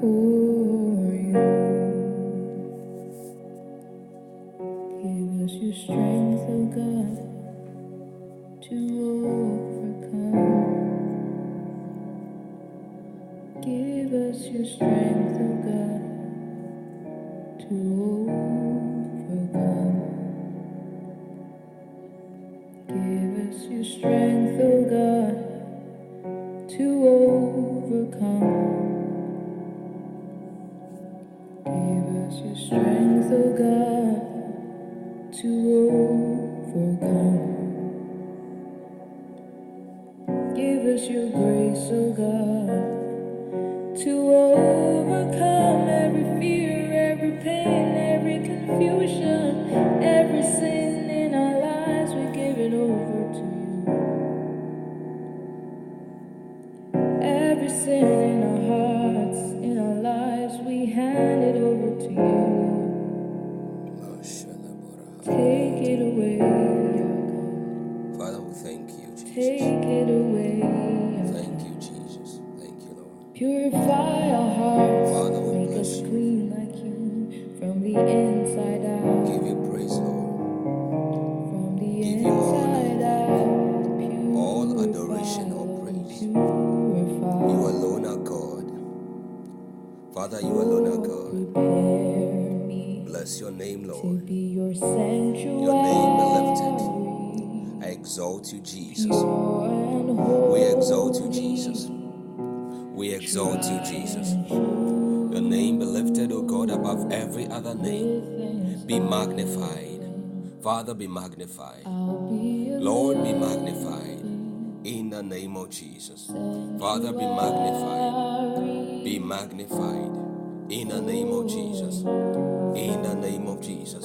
for you. Give us your strength, oh God, to overcome. Give us your strength, oh God, Father, be magnified. Be Lord, be magnified. In the name of Jesus. Father, be magnified. Be magnified. In the name of Jesus. In the name of Jesus.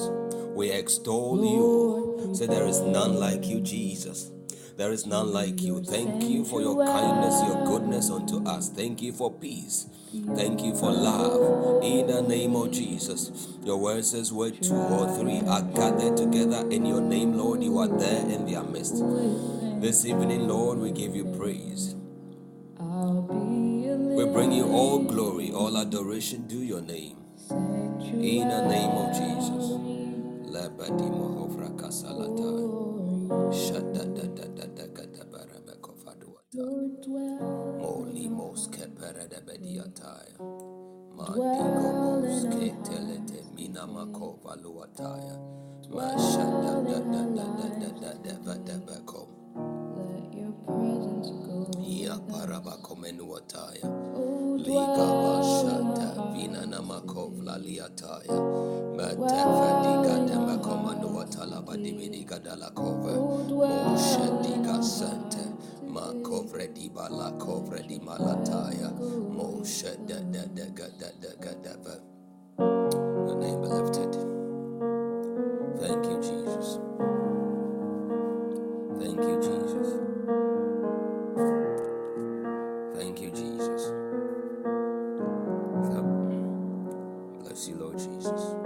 We extol you. Say, there is none like you, Jesus. There is none like you. Thank you for your kindness, your goodness unto us. Thank you for peace. Thank you for love. In the name of Jesus. Your word says, where two or three are gathered together in your name, Lord, you are there in their midst. This evening, Lord, we give you praise. I'll be a We bring you all glory, all adoration to your name. In the name of Jesus. Labadimohovrakasalatai. Shadadadadadagadabarabekofadwata. Keperedebediataya. Madigomos ketelete minamakovaluataya. Mashadadadadadadadadadabeko. let your presence go. Ia parabakomenuataya. Oh, Liga dwell in bashata our vinana hearts. makovla liataya. Matefadiga our sante. di bala kovre di malataya. Moshe da da da ga da da ga da ba. Your name be. Thank you, Jesus. Thank you, Jesus. Thank you, Jesus. Bless you, Lord Jesus.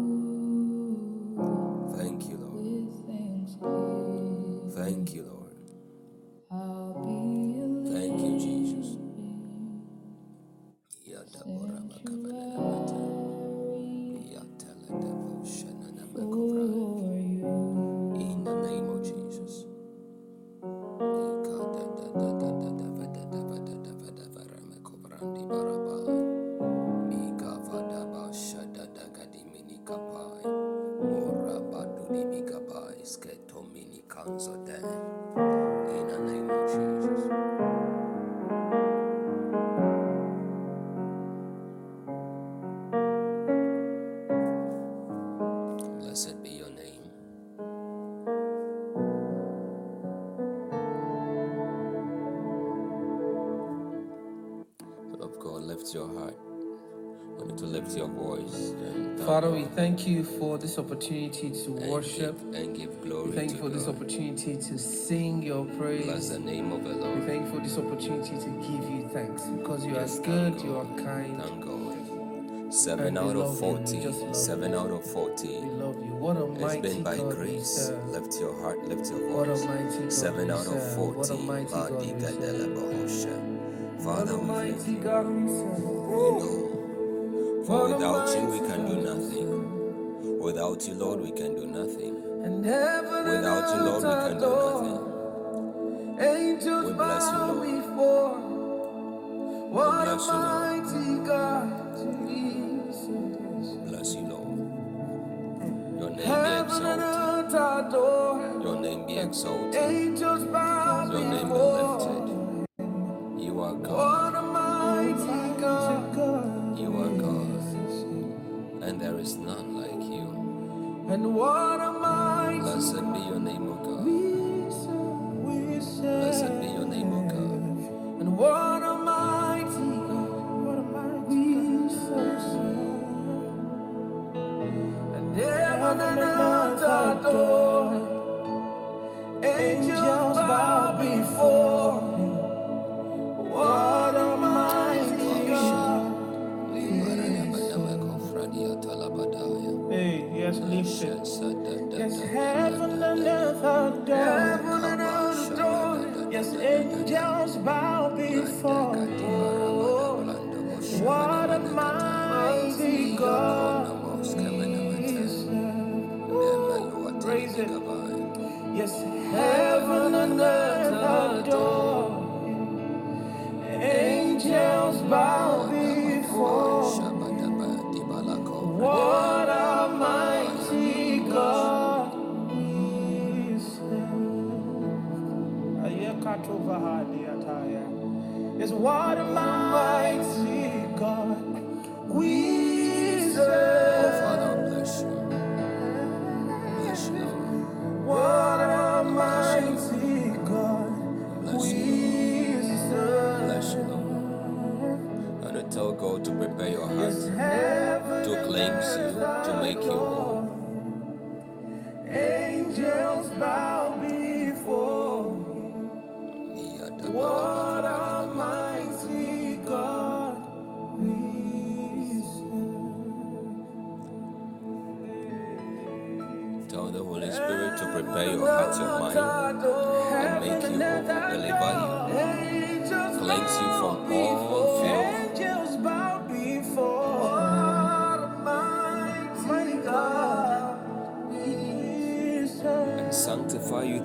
Blessed be your name. Of God, lift your heart. I need to lift your voice. And Father, we thank you for this opportunity to and worship. give, and give We thank you for this opportunity to sing your Bless praise. the name of the We thank you for this opportunity to give you thanks because you are Yes, thank good, you are kind, Thank God. Seven out of you. We 40. just love Seven out of We 40. love you. What a It's mighty been by grace. Lift your heart, lift your voice. Seven out of serve. 40. What a God we Madiga serve. delebahosha. What Father, a we thank you. God we know. For without you, we can do nothing. Without you, Lord, we can do nothing. And heaven and Without you, Lord, we can do nothing. Angels We bless you, bow Lord. before. What a bless you, Lord. Your Yes, what a mighty God we Oh. Father, bless you. Bless you, What a mighty God Bless we serve. Bless you, Lord. And I tell God to prepare your heart,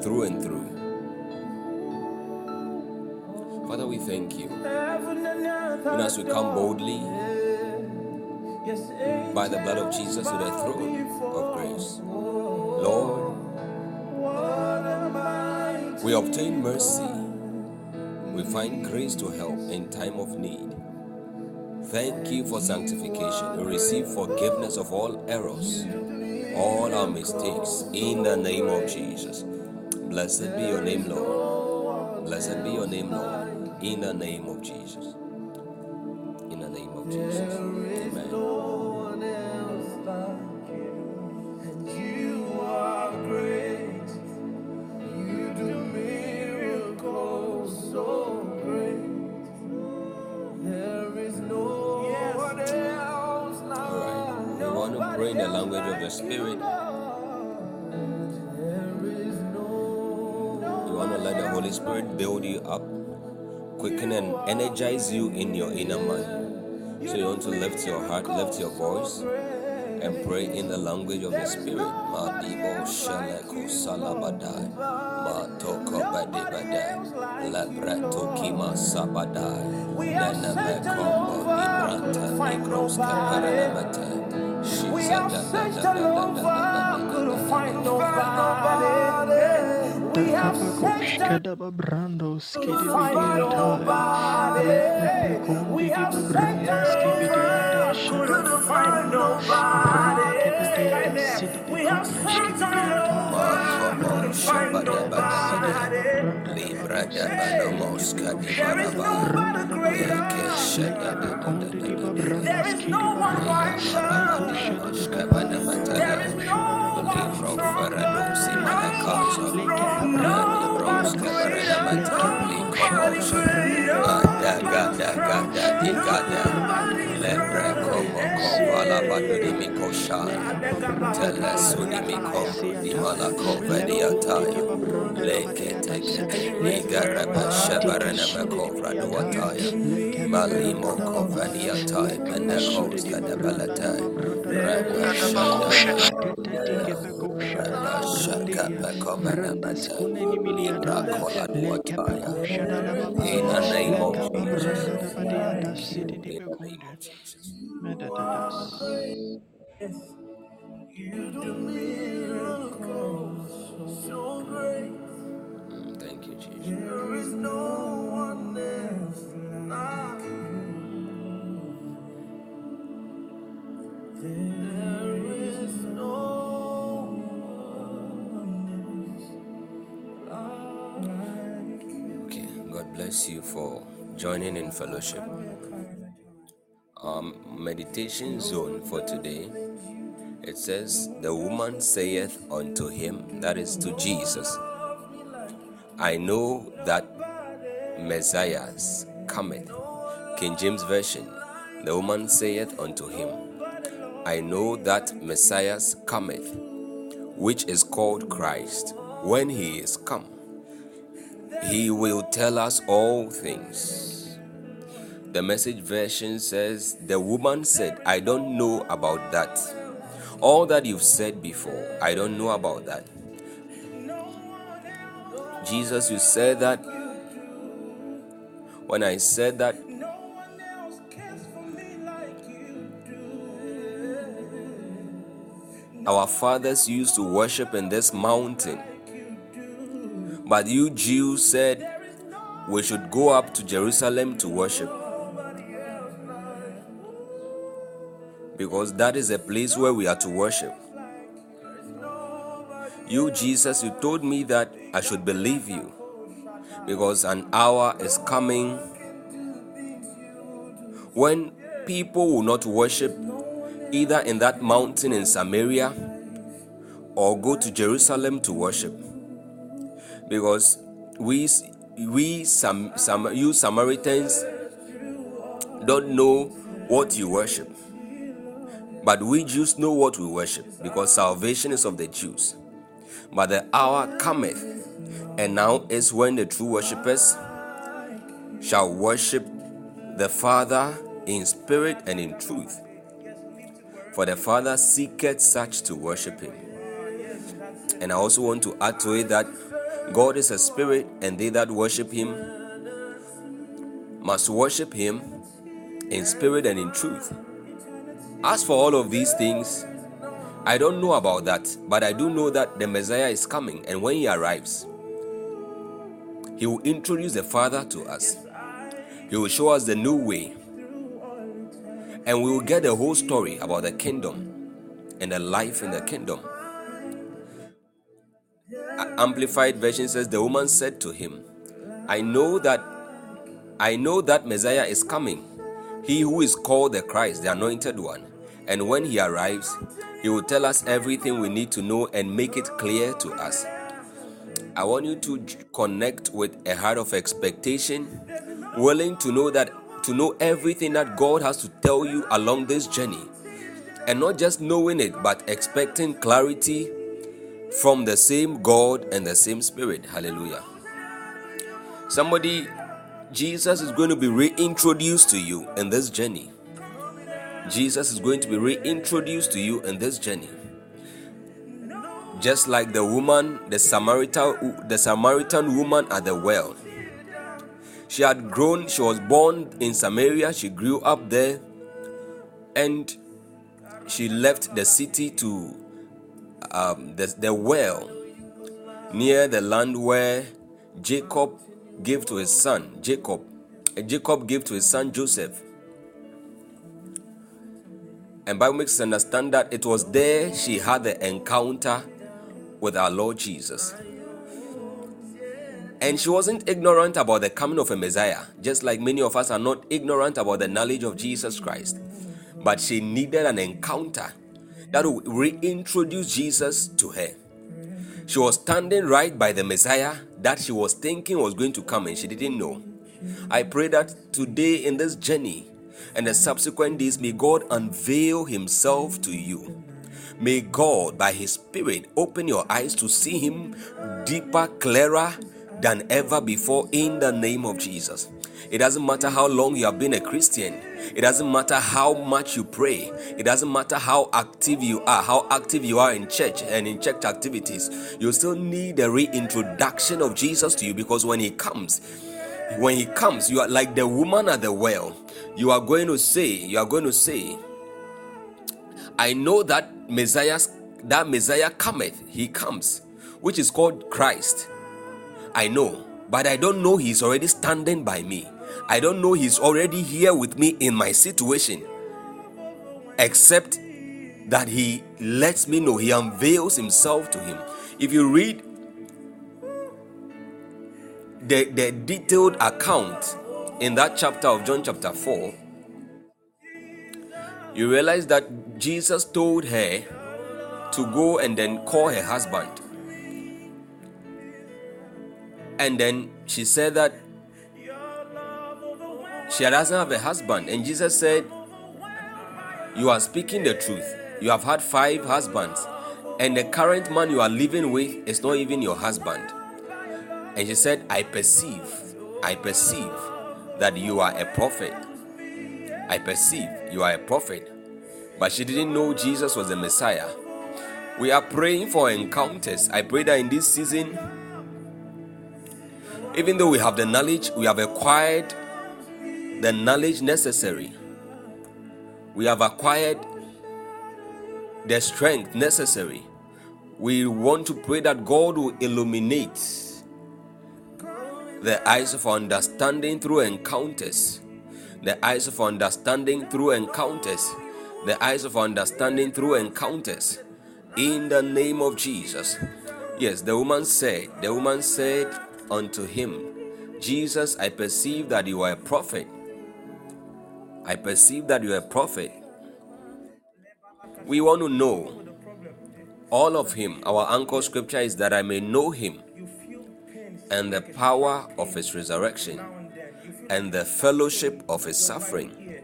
through and through. Father, we thank you. And as we come boldly by the blood of Jesus to the throne of grace, Lord, we obtain mercy. We find grace to help in time of need. Thank you for sanctification. We receive forgiveness of all errors, all our mistakes, in the name of Jesus. Blessed be your name, Lord. Blessed be your name, Lord. In the name of Jesus. In the name of Jesus. Up, quicken and energize you in your inner man. So you want to lift your heart, lift your voice, and pray in the language of the Spirit. Madibo shaleko salabadai, matoko badibadai, labreto kima sabadai, lenemekombo ibranta negros kaparanamate. We have searched all over, couldn't find nobody. We have all Kadaba find nobody. We have find nobody. We have all find nobody. There is no one. There is Telesuni miko di malako vediataya leke teke nigaraba shabarana mako vraduataya malimo ko vediataya meneko skadabalatai raba shada raba shaka mako manabata libra kola duataya in thank you Jesus There is no one else like you. God bless you for joining in fellowship um, meditation zone for today. It says, The woman saith unto him, that is to Jesus, I know that Messiah cometh. King James Version, the woman saith unto him, I know that Messiah cometh, which is called Christ. When he is come, he will tell us all things. The message version says, The woman said, I don't know about that. All that you've said before, I don't know about that. Jesus, you said that. When I said that, our fathers used to worship in this mountain. But you Jews said we should go up to Jerusalem to worship. Because that is a place where we are to worship. You, Jesus, you told me that I should believe you. Because an hour is coming when people will not worship either in that mountain in Samaria or go to Jerusalem to worship. Because we, we some, some, you Samaritans don't know what you worship. But we Jews know what we worship because salvation is of the Jews. But the hour cometh, and now is when the true worshippers shall worship the Father in spirit and in truth. For the Father seeketh such to worship him. And I also want to add to it that God is a spirit, and they that worship him must worship him in spirit and in truth. As for all of these things, I don't know about that, but I do know that the Messiah is coming, and when he arrives, he will introduce the Father to us. He will show us the new way, and we will get the whole story about the kingdom and the life in the kingdom. Amplified version says the woman said to him, I know that I know that Messiah is coming, he who is called the Christ, the anointed one. And when he arrives, he will tell us everything we need to know and make it clear to us. I want you to connect with a heart of expectation, willing to know that to know everything that God has to tell you along this journey. And not just knowing it, but expecting clarity from the same God and the same Spirit. Hallelujah. Somebody, Jesus is going to be reintroduced to you in this journey. Jesus is going to be reintroduced to you in this journey. Just like the woman, the Samaritan, the Samaritan woman at the well. She had grown, she was born in Samaria, she grew up there, and she left the city to um, the, the well near the land where Jacob gave to his son, Jacob. Jacob gave to his son Joseph. And Bible makes us understand that it was there she had the encounter with our Lord Jesus. And she wasn't ignorant about the coming of a Messiah, just like many of us are not ignorant about the knowledge of Jesus Christ. But she needed an encounter that would reintroduce Jesus to her. She was standing right by the Messiah that she was thinking was going to come and she didn't know. I pray that today in this journey and the subsequent days, may God unveil Himself to you. May God, by His Spirit, open your eyes to see Him deeper, clearer than ever before in the name of Jesus. It doesn't matter how long you have been a Christian. It doesn't matter how much you pray. It doesn't matter how active you are, how active you are in church and in church activities. You still need a reintroduction of Jesus to you because when He comes, when He comes, you are like the woman at the well. You are going to say, you are going to say, I know that Messiah, that Messiah cometh, He comes, which is called Christ. I know, but I don't know He's already standing by me. I don't know He's already here with me in my situation, except that He lets me know, He unveils Himself to Him. If you read the, the detailed account in that chapter of John, chapter 4, you realize that Jesus told her to go and then call her husband. And then she said that she doesn't have a husband. And Jesus said, You are speaking the truth. You have had five husbands, and the current man you are living with is not even your husband. And she said, I perceive, I perceive that you are a prophet. I perceive you are a prophet. But she didn't know Jesus was the Messiah. We are praying for encounters. I pray that in this season, even though we have the knowledge, we have acquired the knowledge necessary. We have acquired the strength necessary. We want to pray that God will illuminate the eyes of understanding through encounters. The eyes of understanding through encounters. The eyes of understanding through encounters. In the name of Jesus. Yes, the woman said, the woman said unto him, Jesus, I perceive that you are a prophet. I perceive that you are a prophet. We want to know all of him. Our anchor scripture is that I may know him and the power of his resurrection and the fellowship of his suffering,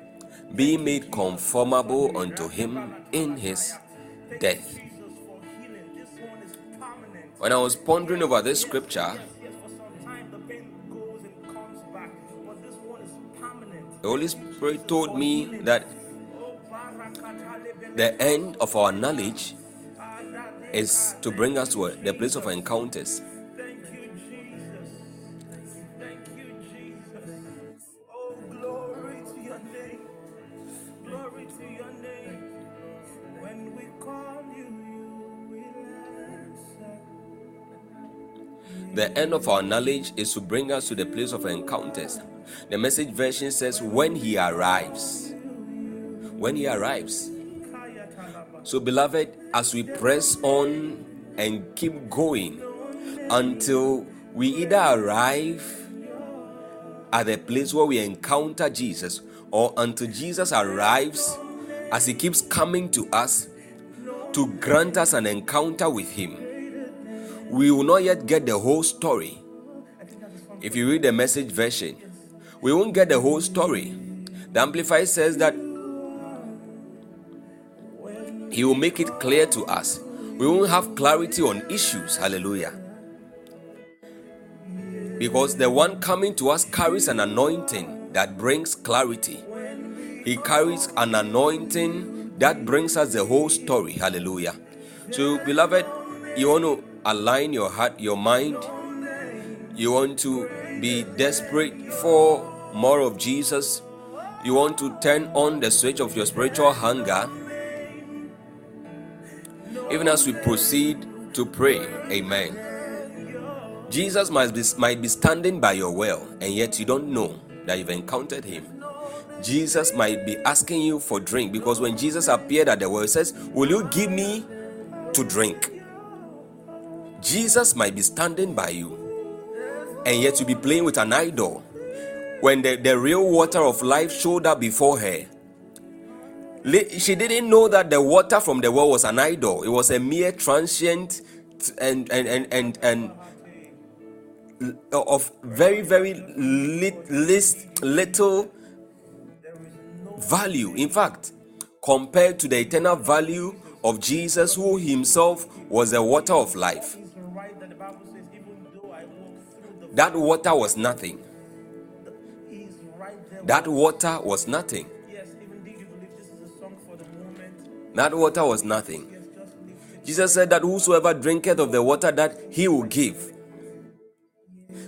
be made conformable unto him in his death. When I was pondering over this scripture, the Holy Spirit told me that the end of our knowledge is to bring us to the place of encounters. The end of our knowledge is to bring us to the place of encounters. The message version says, when he arrives. When he arrives. So, beloved, as we press on and keep going until we either arrive at the place where we encounter Jesus or until Jesus arrives as he keeps coming to us to grant us an encounter with him we will not yet get the whole story. If you read the message version, we won't get the whole story. The Amplified says that He will make it clear to us. We won't have clarity on issues. Hallelujah. Because the one coming to us carries an anointing that brings clarity. He carries an anointing that brings us the whole story. Hallelujah. So, beloved, you want to align your heart, your mind. You want to be desperate for more of Jesus. You want to turn on the switch of your spiritual hunger. Even as we proceed to pray, Amen. Jesus might be, might be standing by your well, and yet you don't know that you've encountered him. Jesus might be asking you for drink because when Jesus appeared at the well, he says, Will you give me to drink? Jesus might be standing by you. and yet to be playing with an idol. When the, the real water of life showed up before her, she didn't know that the water from the well was an idol. It was a mere transient and and and and, and of very very lit, list, little value. In fact, compared to the eternal value of Jesus, who himself was the water of life. That water was nothing. That water was nothing. That water was nothing. Jesus said that whosoever drinketh of the water that he will give,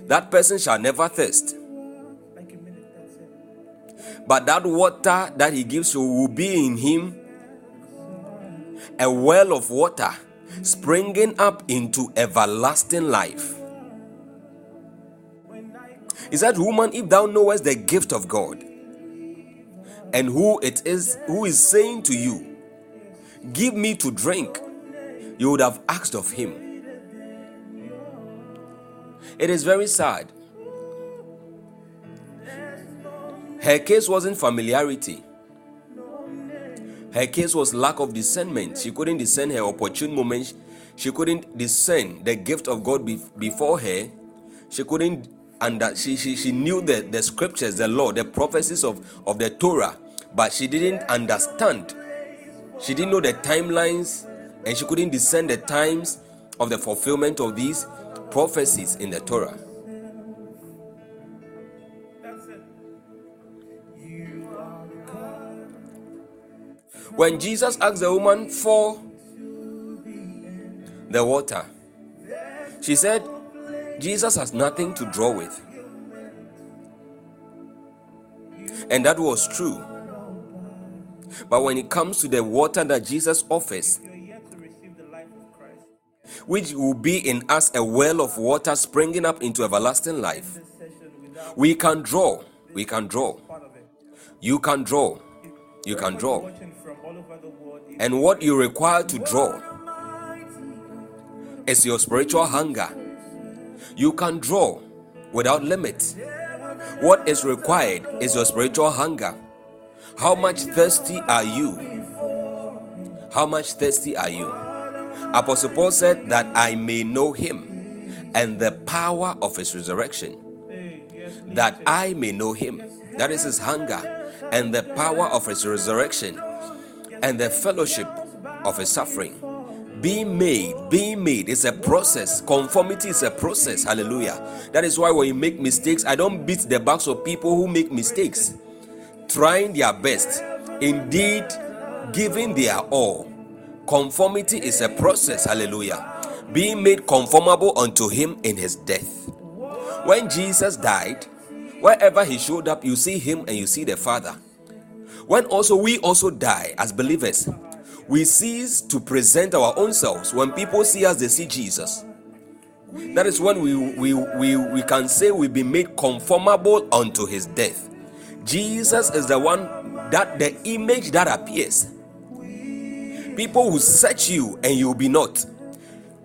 that person shall never thirst. But that water that he gives you will be in him a well of water springing up into everlasting life. He said, Woman, if thou knowest the gift of God, and who it is who is saying to you, Give me to drink, you would have asked of him. It is very sad. Her case wasn't familiarity. Her case was lack of discernment. She couldn't discern her opportune moment. She couldn't discern the gift of God before her. She couldn't and that she, she, she knew the, the scriptures, the law, the prophecies of, of the Torah, but she didn't understand. She didn't know the timelines and she couldn't discern the times of the fulfillment of these prophecies in the Torah. When Jesus asked the woman for the water, she said, Jesus has nothing to draw with. And that was true. But when it comes to the water that Jesus offers, which will be in us a well of water springing up into everlasting life, we can draw. We can draw. You can draw. You can draw. And what you require to draw is your spiritual hunger you can draw without limit. What is required is your spiritual hunger. How much thirsty are you? How much thirsty are you? Apostle Paul said that I may know him and the power of his resurrection. That I may know him. That is his hunger and the power of his resurrection and the fellowship of his suffering being made, being made is a process. Conformity is a process. Hallelujah. That is why when you make mistakes, I don't beat the backs of people who make mistakes, trying their best, indeed, giving their all. Conformity is a process. Hallelujah. Being made conformable unto Him in His death. When Jesus died, wherever He showed up, you see Him and you see the Father. When also we also die as believers, we cease to present our own selves. When people see us, they see Jesus. That is when we, we, we, we can say we've been made conformable unto his death. Jesus is the one that the image that appears. People will search you and you will be not.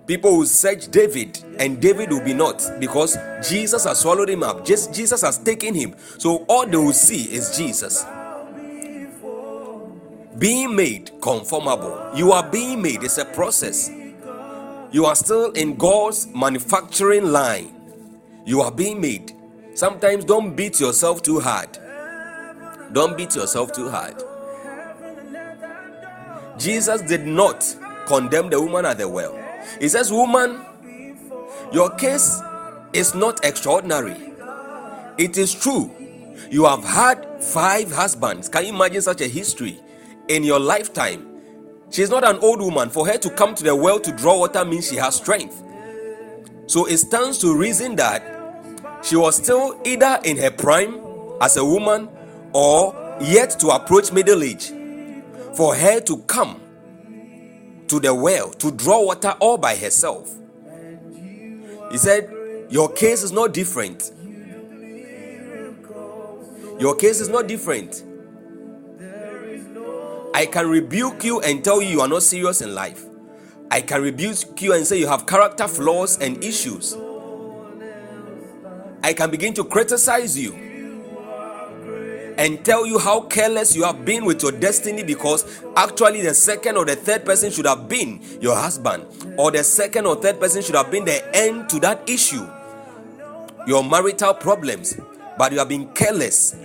People will search David and David will be not because Jesus has swallowed him up. Just Jesus has taken him. So all they will see is Jesus being made conformable. You are being made, it's a process. You are still in God's manufacturing line. You are being made. Sometimes don't beat yourself too hard. Don't beat yourself too hard. Jesus did not condemn the woman at the well. He says, Woman, your case is not extraordinary. It is true. You have had five husbands. Can you imagine such a history? In your lifetime. She's not an old woman. For her to come to the well to draw water means she has strength. So it stands to reason that she was still either in her prime as a woman or yet to approach middle age. For her to come to the well to draw water all by herself. He said, Your case is not different. Your case is not different. I can rebuke you and tell you you are not serious in life. I can rebuke you and say you have character flaws and issues. I can begin to criticize you and tell you how careless you have been with your destiny because actually the second or the third person should have been your husband, or the second or third person should have been the end to that issue, your marital problems, but you have been careless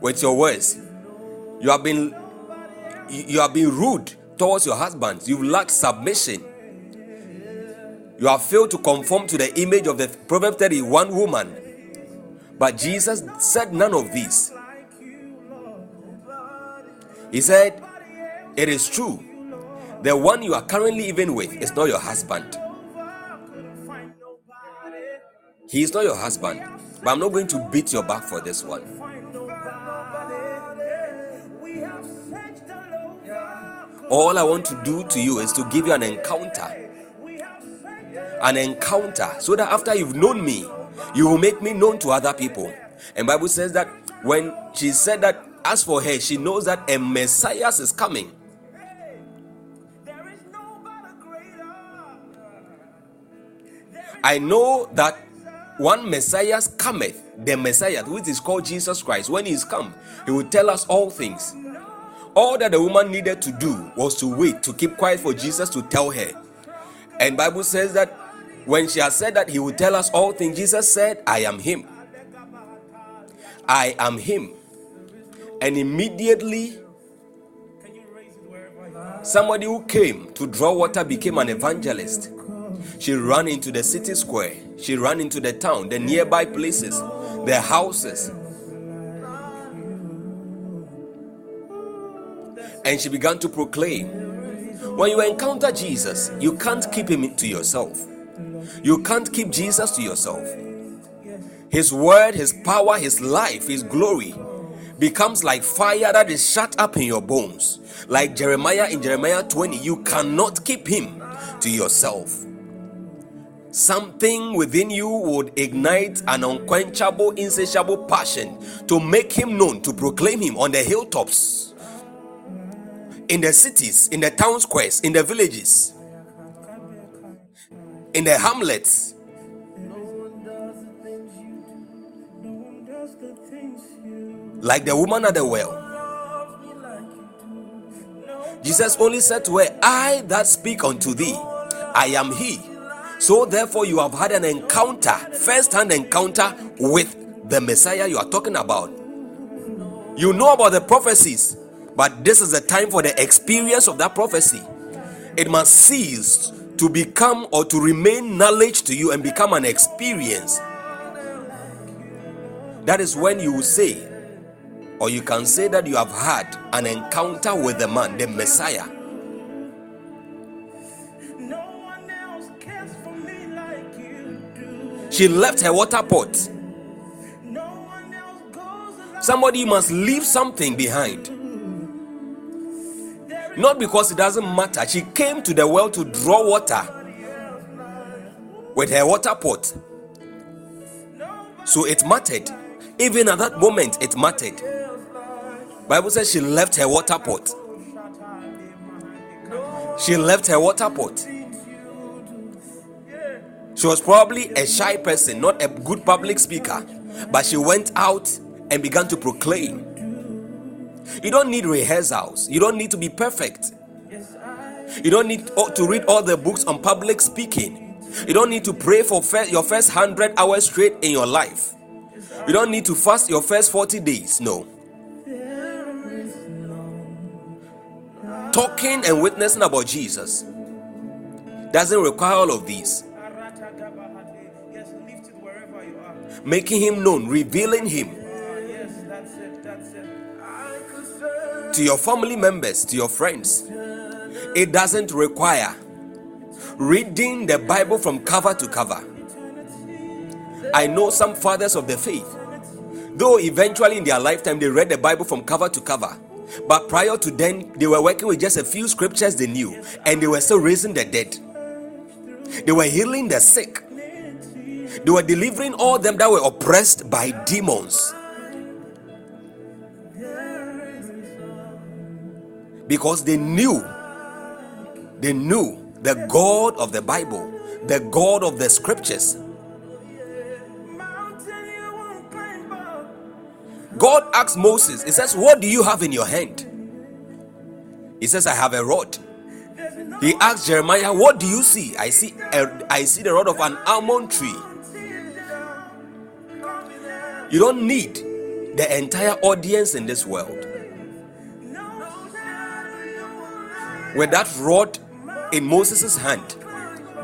with your words. You have been you have been rude towards your husband. You've lacked submission. You have failed to conform to the image of the Proverbs 31 woman. But Jesus said none of these. He said, It is true. The one you are currently living with is not your husband. He is not your husband. But I'm not going to beat your back for this one. All I want to do to you is to give you an encounter. An encounter so that after you've known me, you will make me known to other people. And Bible says that when she said that as for her, she knows that a Messiah is coming. I know that one Messiah cometh, the Messiah, which is called Jesus Christ. When he is come, he will tell us all things. All that the woman needed to do was to wait, to keep quiet for Jesus to tell her. And Bible says that when she has said that he will tell us all things, Jesus said, I am him. I am him. And immediately, somebody who came to draw water became an evangelist. She ran into the city square, she ran into the town, the nearby places, the houses. And she began to proclaim. When you encounter Jesus, you can't keep him to yourself. You can't keep Jesus to yourself. His word, His power, His life, His glory becomes like fire that is shut up in your bones. Like Jeremiah in Jeremiah 20, you cannot keep Him to yourself. Something within you would ignite an unquenchable, insatiable passion to make Him known, to proclaim Him on the hilltops, in the cities, in the town squares, in the villages, in the hamlets like the woman at the well. Jesus only said to her, I that speak unto thee, I am he. So therefore, you have had an encounter, first hand encounter with the Messiah you are talking about. You know about the prophecies, but this is the time for the experience of that prophecy. It must cease to become or to remain knowledge to you and become an experience. That is when you will say, or you can say that you have had an encounter with the man, the Messiah. She left her water pot. Somebody must leave something behind. Not because it doesn't matter. She came to the well to draw water with her water pot. So it mattered. Even at that moment, it mattered. Bible says she left her water pot. She left her water pot. She was probably a shy person, not a good public speaker, but she went out and began to proclaim. You don't need rehearsals. You don't need to be perfect. You don't need to read all the books on public speaking. You don't need to pray for your first 100 hours straight in your life. You don't need to fast your first 40 days. No. talking and witnessing about Jesus doesn't require all of these. Making him known, revealing him to your family members, to your friends. It doesn't require reading the Bible from cover to cover. I know some fathers of the faith, though eventually in their lifetime they read the Bible from cover to cover but prior to then, they were working with just a few scriptures they knew, and they were still raising the dead. They were healing the sick. They were delivering all them that were oppressed by demons. Because they knew, they knew the God of the Bible, the God of the scriptures. God asked Moses, He says, What do you have in your hand? He says, I have a rod. He asked Jeremiah, What do you see? I see a, I see the rod of an almond tree. You don't need the entire audience in this world. With that rod in Moses' hand,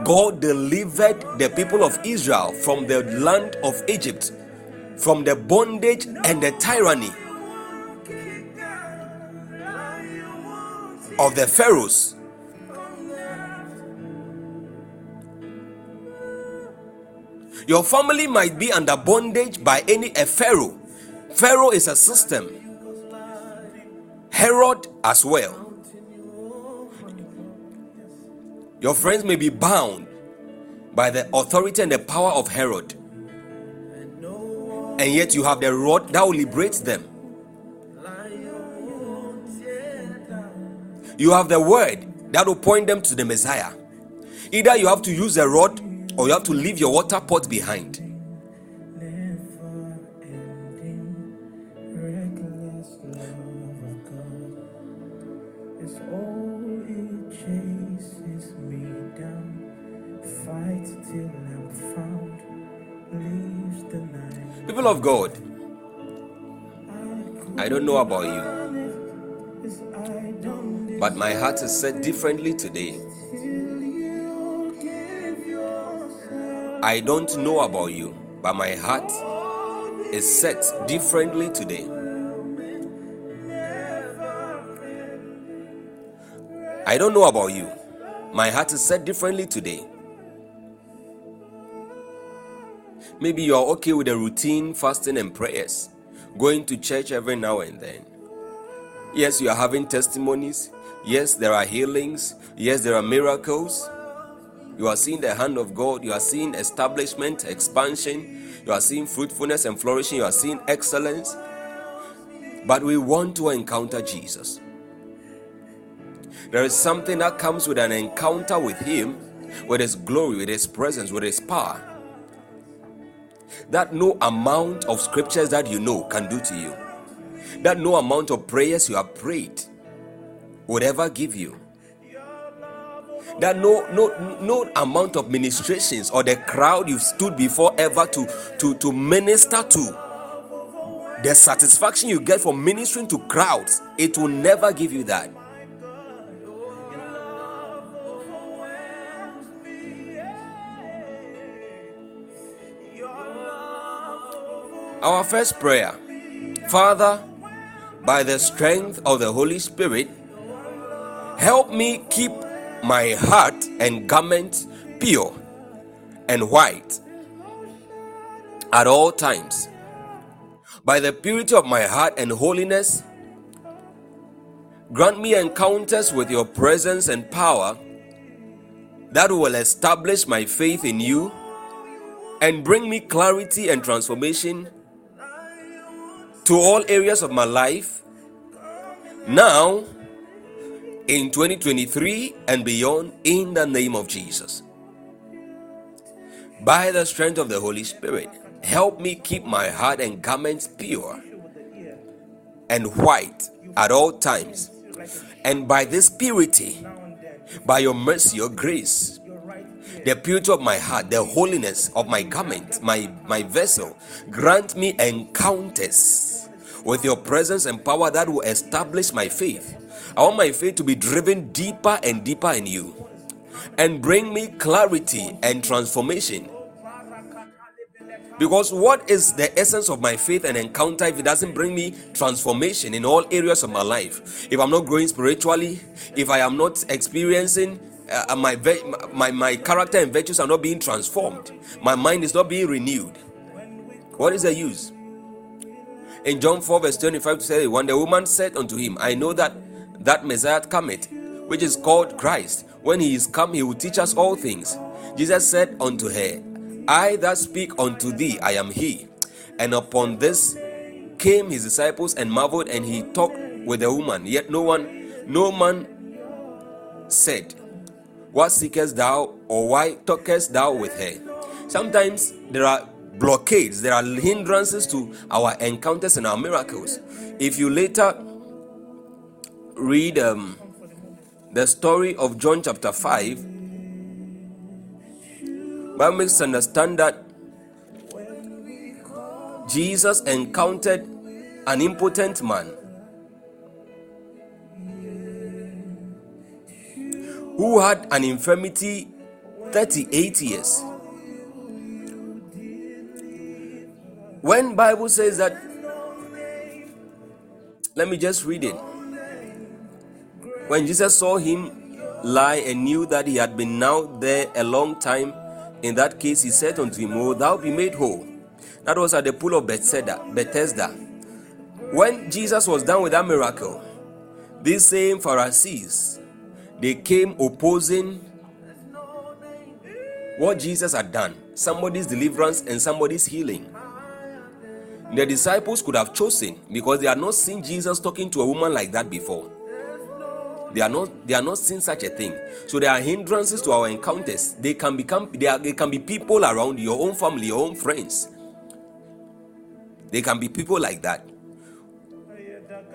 God delivered the people of Israel from the land of Egypt, from the bondage and the tyranny of the pharaohs. Your family might be under bondage by any a pharaoh. Pharaoh is a system. Herod as well. Your friends may be bound by the authority and the power of Herod. And yet you have the rod that will liberate them. You have the word that will point them to the Messiah. Either you have to use the rod or you have to leave your water pot behind. People of God, I don't know about you, but my heart is set differently today. I don't know about you, but my heart is set differently today. I don't know about you. My heart is set differently today. Maybe you are okay with a routine fasting and prayers, going to church every now and then. Yes, you are having testimonies. Yes, there are healings. Yes, there are miracles. You are seeing the hand of God. You are seeing establishment, expansion. You are seeing fruitfulness and flourishing. You are seeing excellence. But we want to encounter Jesus. There is something that comes with an encounter with Him, with His glory, with His presence, with His power that no amount of scriptures that you know can do to you, that no amount of prayers you have prayed would ever give you. That no no no amount of ministrations or the crowd you've stood before ever to to to minister to the satisfaction you get from ministering to crowds, it will never give you that. Our first prayer Father, by the strength of the Holy Spirit, help me keep my heart and garments pure and white at all times. By the purity of my heart and holiness, grant me encounters with your presence and power that will establish my faith in you and bring me clarity and transformation to all areas of my life now in 2023 and beyond in the name of Jesus. By the strength of the Holy Spirit, help me keep my heart and garments pure and white at all times. And by this purity, by your mercy, your grace, the purity of my heart, the holiness of my garment, my, my vessel, grant me encounters with your presence and power that will establish my faith. I want my faith to be driven deeper and deeper in you and bring me clarity and transformation. Because what is the essence of my faith and encounter if it doesn't bring me transformation in all areas of my life? If I'm not growing spiritually, if I am not experiencing uh, my, my my character and virtues are not being transformed, my mind is not being renewed. What is the use? In John 4, verse 25 to 30, when the woman said unto him, I know that that Messiah cometh, which is called Christ. When he is come, he will teach us all things. Jesus said unto her, I that speak unto thee, I am he. And upon this came his disciples and marveled, and he talked with the woman. Yet no one, no man said, What seekest thou, or why talkest thou with her? Sometimes there are blockades, there are hindrances to our encounters and our miracles. If you later read um, the story of John chapter 5, Bible makes understand that Jesus encountered an impotent man who had an infirmity 38 years. When Bible says that let me just read it. When Jesus saw him lie and knew that he had been now there a long time, in that case he said unto him, O thou be made whole. That was at the pool of Bethesda. Bethesda. When Jesus was done with that miracle, these same Pharisees they came opposing what Jesus had done somebody's deliverance and somebody's healing. The disciples could have chosen because they had not seen Jesus talking to a woman like that before. They are not they are not seeing such a thing. So there are hindrances to our encounters. They can become they, are, they can be people around your own family, your own friends. They can be people like that.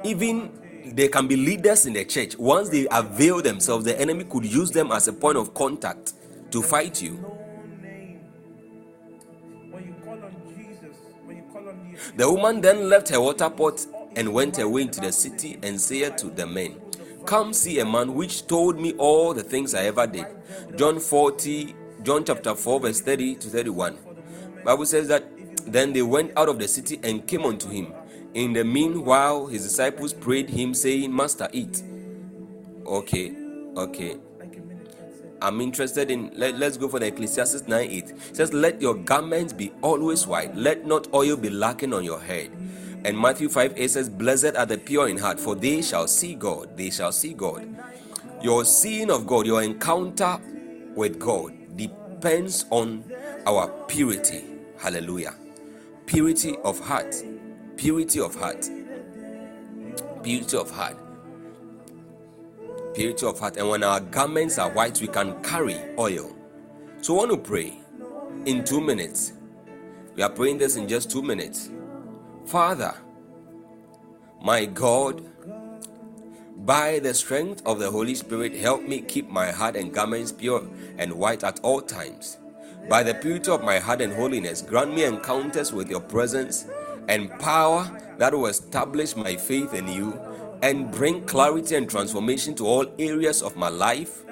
Even there can be leaders in the church. Once they avail themselves, the enemy could use them as a point of contact to fight you. The woman then left her water pot and went away into the city and said to the men, Come see a man which told me all the things I ever did. John 40, John chapter 4, verse 30 to 31. Bible says that then they went out of the city and came unto him. In the meanwhile, his disciples prayed him, saying, Master, eat. Okay, okay. I'm interested in let, us go for the Ecclesiastes 9 8. It says, Let your garments be always white, let not oil be lacking on your head. And Matthew 5 8 says, Blessed are the pure in heart, for they shall see God. They shall see God. Your seeing of God, your encounter with God depends on our purity. Hallelujah. Purity of heart purity of heart. Purity of heart. Purity of heart. And when our garments are white we can carry oil. So I want to pray in two minutes. We are praying this in just two minutes. Father my god by the strength of the holy spirit help me keep my heart and garments pure and white at all times. By the purity of my heart and holiness grant me encounters with your presence and power that will establish my faith in you and bring clarity and transformation to all areas of my life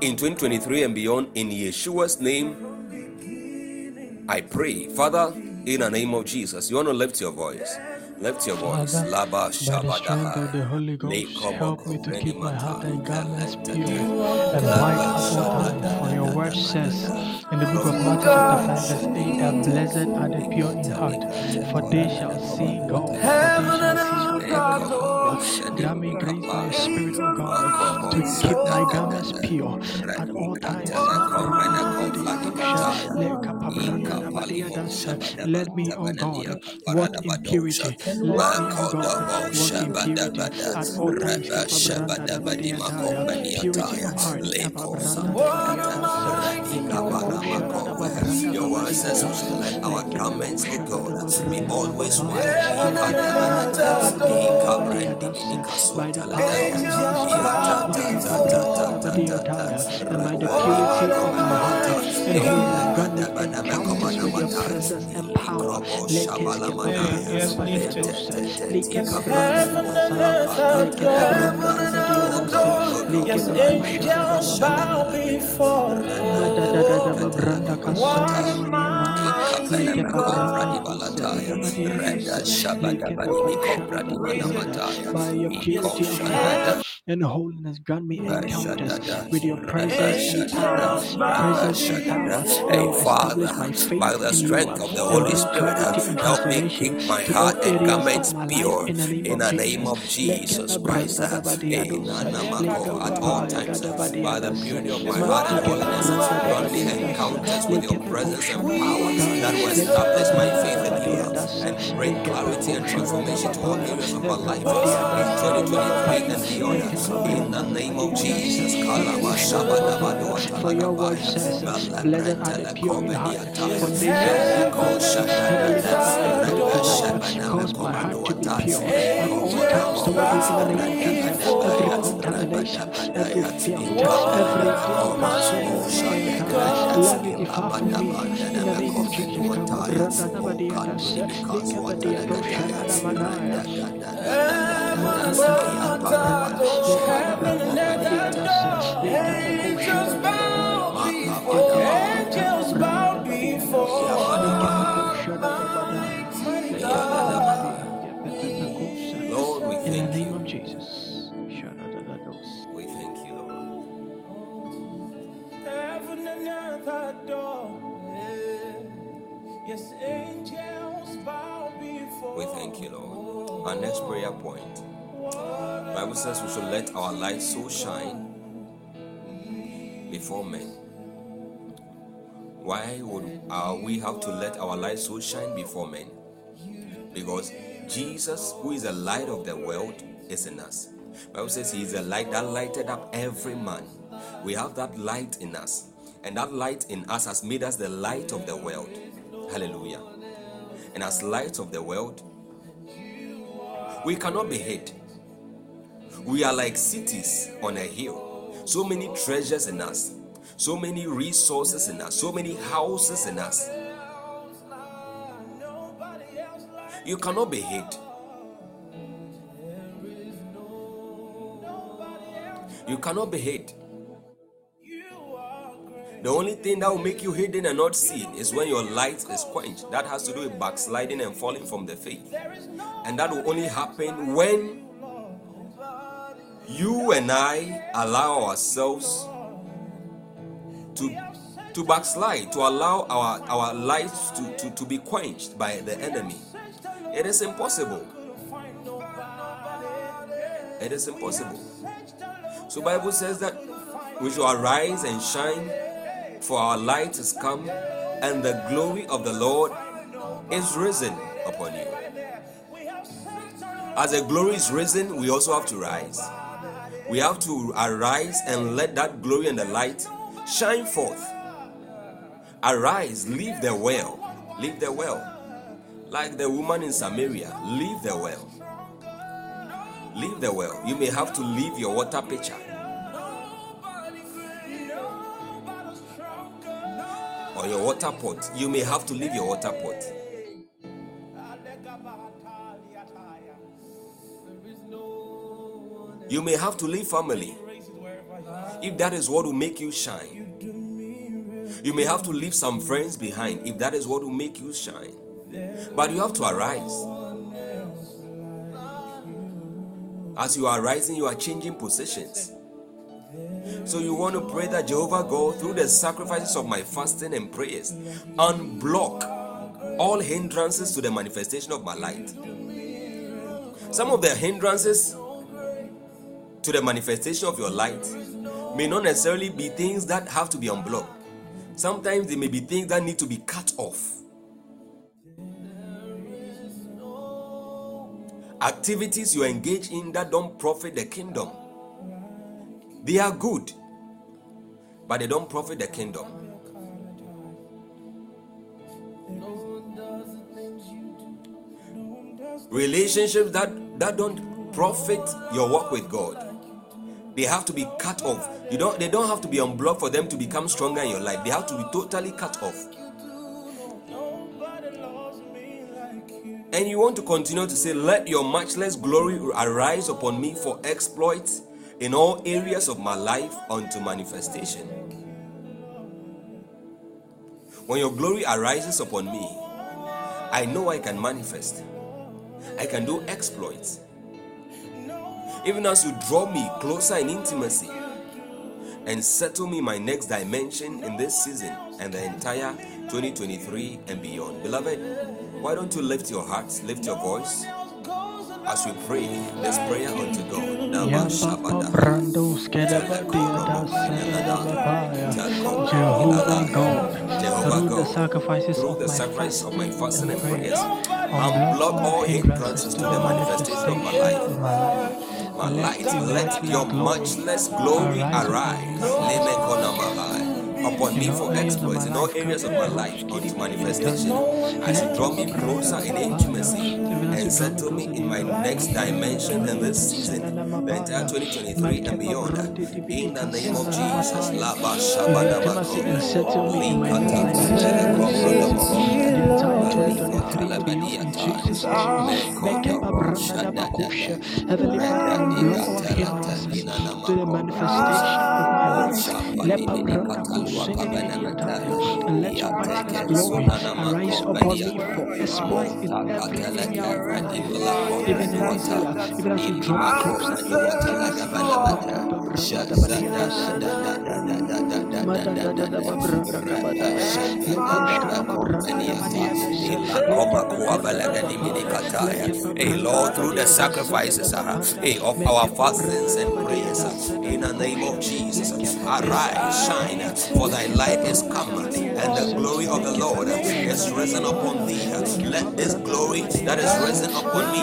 in 2023 and beyond. In Yeshua's name, I pray. Father, in the name of Jesus, you want to lift your voice. Lift your voice. Laba by the of the Holy Ghost, help me to keep my heart and garments pure and white at all. For your word says in the book of Matthew chapter 5 verse 8 that blessed are the pure in heart, for they shall see God. For they shall see God. Grant me grace by your Spirit, O God, to keep my garments pure at all times. Let me, O oh God, walk in purity. Let me, oh God, walk in purity. at all times. Purity of heart. Your word. Says let our garments, O God, be always white. By the power by the purity of my heart and holy God, encounters with your presence and power. Let it Yes, angels bow before What By your purity of heart and holiness, grant me encounters with your presence and power. Presence and power. Hey, Father, by the strength of the Holy Spirit, help me keep my heart and garments pure in the name of Jesus. Christ. At all times, by the purity of my heart and holiness, grant me encounters with your presence and power that will establish my faith in you and bring clarity and transformation to all areas of my life. In 2023 and beyond. In the name of Jesus. For your word says, Blessed are the pure in heart, for they shall see God. Heavenly Father, cause my heart to be pure all times towards you in the name of Jesus. Every contamination, every filter, every let me depart from me in the name of Angels bow before, angels bow before. Lord, we In the thank name you. of Jesus. Yes, angels bow before. We thank you, Lord. Our next prayer point. Bible says we should let our light so shine before men. Why would uh, we have to let our light so shine before men? Because Jesus, who is the light of the world, is in us. Bible says he is a light that lighted up every man. We have that light in us, and that light in us has made us the light of the world. Hallelujah. And as light of the world, we cannot be hid. We are like cities on a hill. So many treasures in us, so many resources in us, so many houses in us. You cannot be hid. You cannot be hid. The only thing that will make you hidden and not seen is when your light is quenched. That has to do with backsliding and falling from the faith. And that will only happen when you and I allow ourselves to to backslide, to allow our, our lights to, to, to be quenched by the enemy. It is impossible. It is impossible. So Bible says that we shall arise and shine, for our light is come, and the glory of the Lord is risen upon you. As the glory is risen, we also have to rise. We have to arise and let that glory and the light shine forth. Arise, leave the well, leave the well. Like the woman in Samaria, leave the well. Leave the well. You may have to leave your water pitcher. Or your water pot. You may have to leave your water pot. You may have to leave family if that is what will make you shine. You may have to leave some friends behind if that is what will make you shine. But you have to arise. As you are rising, you are changing positions. So you want to pray that Jehovah God, through the sacrifices of my fasting and prayers, unblock all hindrances to the manifestation of my light. Some of the hindrances to the manifestation of your light may not necessarily be things that have to be unblocked. Sometimes they may be things that need to be cut off. Activities you engage in that don't profit the kingdom. They are good, but they don't profit the kingdom. Relationships that, that don't profit your work with God they have to be cut off. You don't they don't have to be unblocked for them to become stronger in your life. They have to be totally cut off. And you want to continue to say, Let your matchless glory arise upon me for exploits in all areas of my life unto manifestation. When your glory arises upon me, I know I can manifest. I can do exploits even as you draw me closer in intimacy and settle me my next dimension in this season and the entire 2023 and beyond. Beloved, why don't you lift your hearts, lift your voice as we pray this prayer unto God. Jehovah God, Jehovah through the sacrifices through of the my sacrifice of my fasting and prayers, prayers, unblock all hindrances to the manifestation of my life. My light. Let your much less glory arise upon me for exploits in all areas of my life into manifestation. As you draw me closer in intimacy and settle me in my next dimension in this season, the entire 2023 and beyond. In the name of Jesus. Laba Heavenly Father, to the manifestation of my life. And let your arise upon me for exploit in everything even in this year, even as we draw closer to Hey Lord, through the sacrifices uh, hey, of our fastings and prayers, uh, in the name of Jesus, arise, shine, for thy light is come, and the glory of the Lord is risen upon thee. Let this glory that is risen upon me,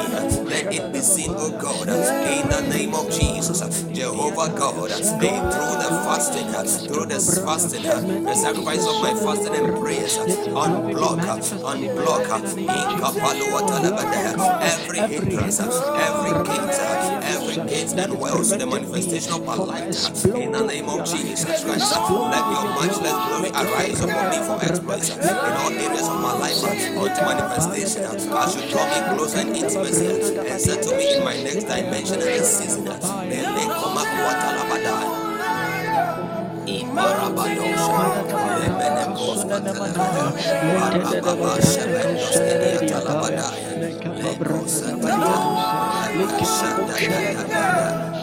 let it be seen, O God, in the name of Jesus, Jehovah God, hey, through the fasting, through this fasting, the sacrifice of my fasting and prayers, unblock, unblock, every hindrance, every gate, every gate that wells the manifestation of my life, in the name of Jesus Christ, let your muchless glory arise upon me for exploits in all areas of my life uh, unto manifestation. As you draw me closer in intimacy and settle me in my next dimension and season. May they come up water, Labadai. this season.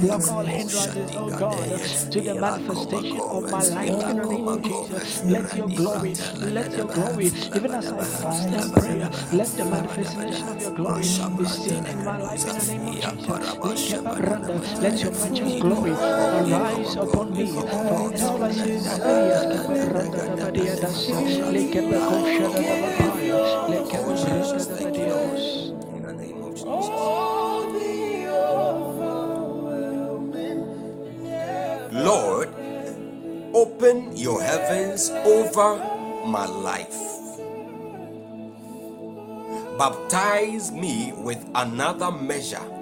Block all hindrances, oh God, to the manifestation of my life in the name of Jesus. Let your glory, let your glory, even as I fast and pray, let the manifestation of your glory be seen in my life in the name of Jesus. Let your righteous glory arise upon me for Jesus. Lord, open your heavens over my life. Baptize me with another measure.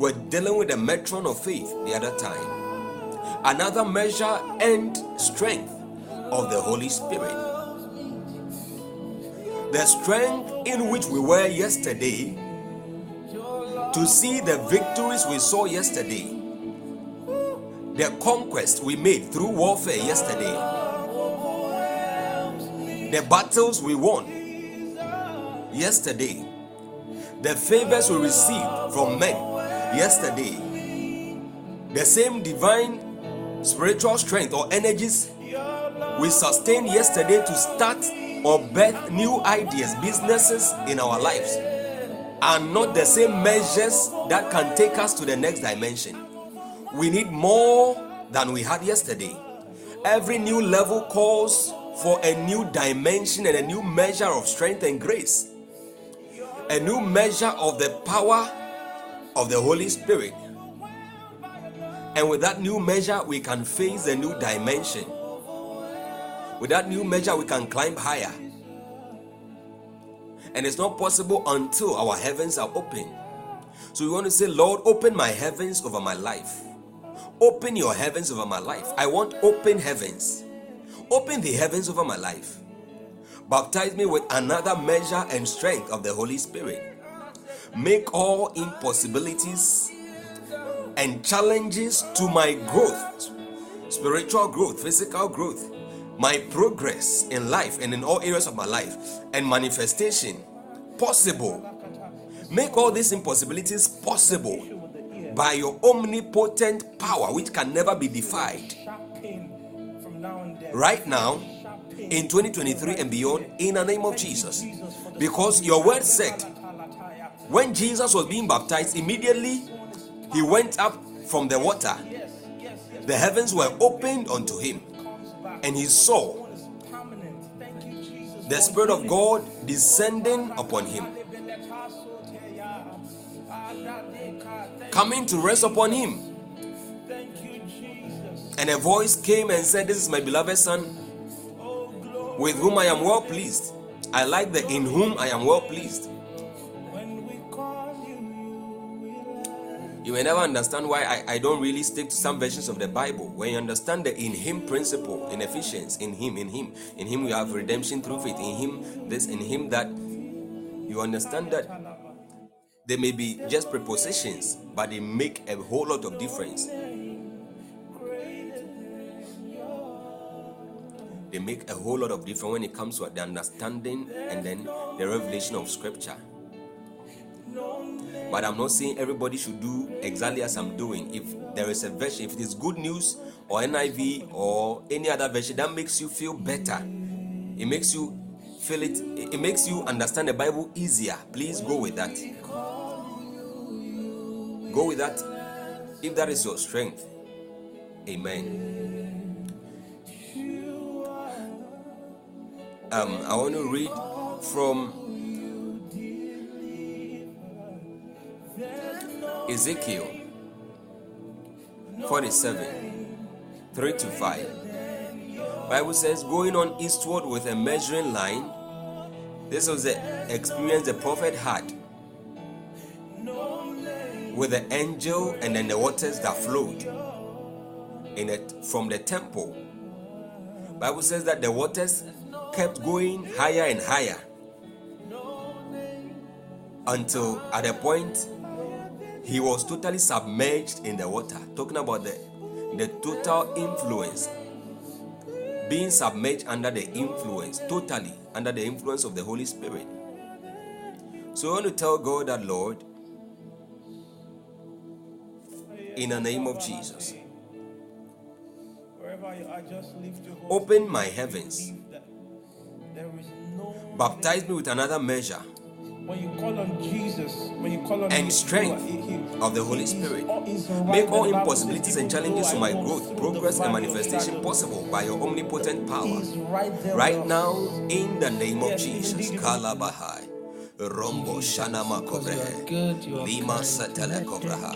We're dealing with the metron of faith the other time. Another measure and strength of the Holy Spirit. The strength in which we were yesterday to see the victories we saw yesterday the conquest we made through warfare yesterday, the battles we won yesterday, the favors we received from men yesterday, the same divine spiritual strength or energies we sustained yesterday to start or birth new ideas, businesses in our lives are not the same measures that can take us to the next dimension. We need more than we had yesterday. Every new level calls for a new dimension and a new measure of strength and grace, a new measure of the power of the Holy Spirit. And with that new measure, we can face a new dimension. With that new measure, we can climb higher. And it's not possible until our heavens are open. So we want to say, Lord, open my heavens over my life. Open your heavens over my life. I want open heavens. Open the heavens over my life. Baptize me with another measure and strength of the Holy Spirit. Make all impossibilities and challenges to my growth, spiritual growth, physical growth, my progress in life and in all areas of my life, and manifestation possible. Make all these impossibilities possible by your omnipotent power, which can never be defied. Right now, in 2023 and beyond, in the name of Jesus. Because your word said, when Jesus was being baptized, immediately he went up from the water. The heavens were opened unto him, and he saw the Spirit of God descending upon him, coming to rest upon him. And a voice came and said, This is my beloved Son, with whom I am well pleased. I like the in whom I am well pleased. You may never understand why I, I don't really stick to some versions of the Bible. When you understand the in Him principle in Ephesians, in Him, in Him, in Him we have redemption through faith, in Him this, in Him that, you understand that they may be just prepositions, but they make a whole lot of difference. They make a whole lot of difference when it comes to the understanding and then the revelation of Scripture. But I'm not saying everybody should do exactly as I'm doing. If there is a version, if it is good news or NIV or any other version that makes you feel better, it makes you feel it, it makes you understand the Bible easier. Please go with that. Go with that if that is your strength. Amen. Um, I want to read from Ezekiel 47 3 to 5. Bible says, going on eastward with a measuring line. This was the experience the prophet had with the angel and then the waters that flowed in it from the temple. Bible says that the waters kept going higher and higher until at a point he was totally submerged in the water. Talking about the, the total influence. Being submerged under the influence, totally under the influence of the Holy Spirit. So I want to tell God that, Lord, in the name of Jesus, open my heavens, baptize me with another measure when you call on Jesus, when you call on and strength of the Holy Spirit, make all impossibilities and challenges to my growth, progress, and manifestation possible by your omnipotent power. Right now, in the name of Jesus, Kalabahai, Rombo Shanama Kovrehe, Lima Satele Kovreha.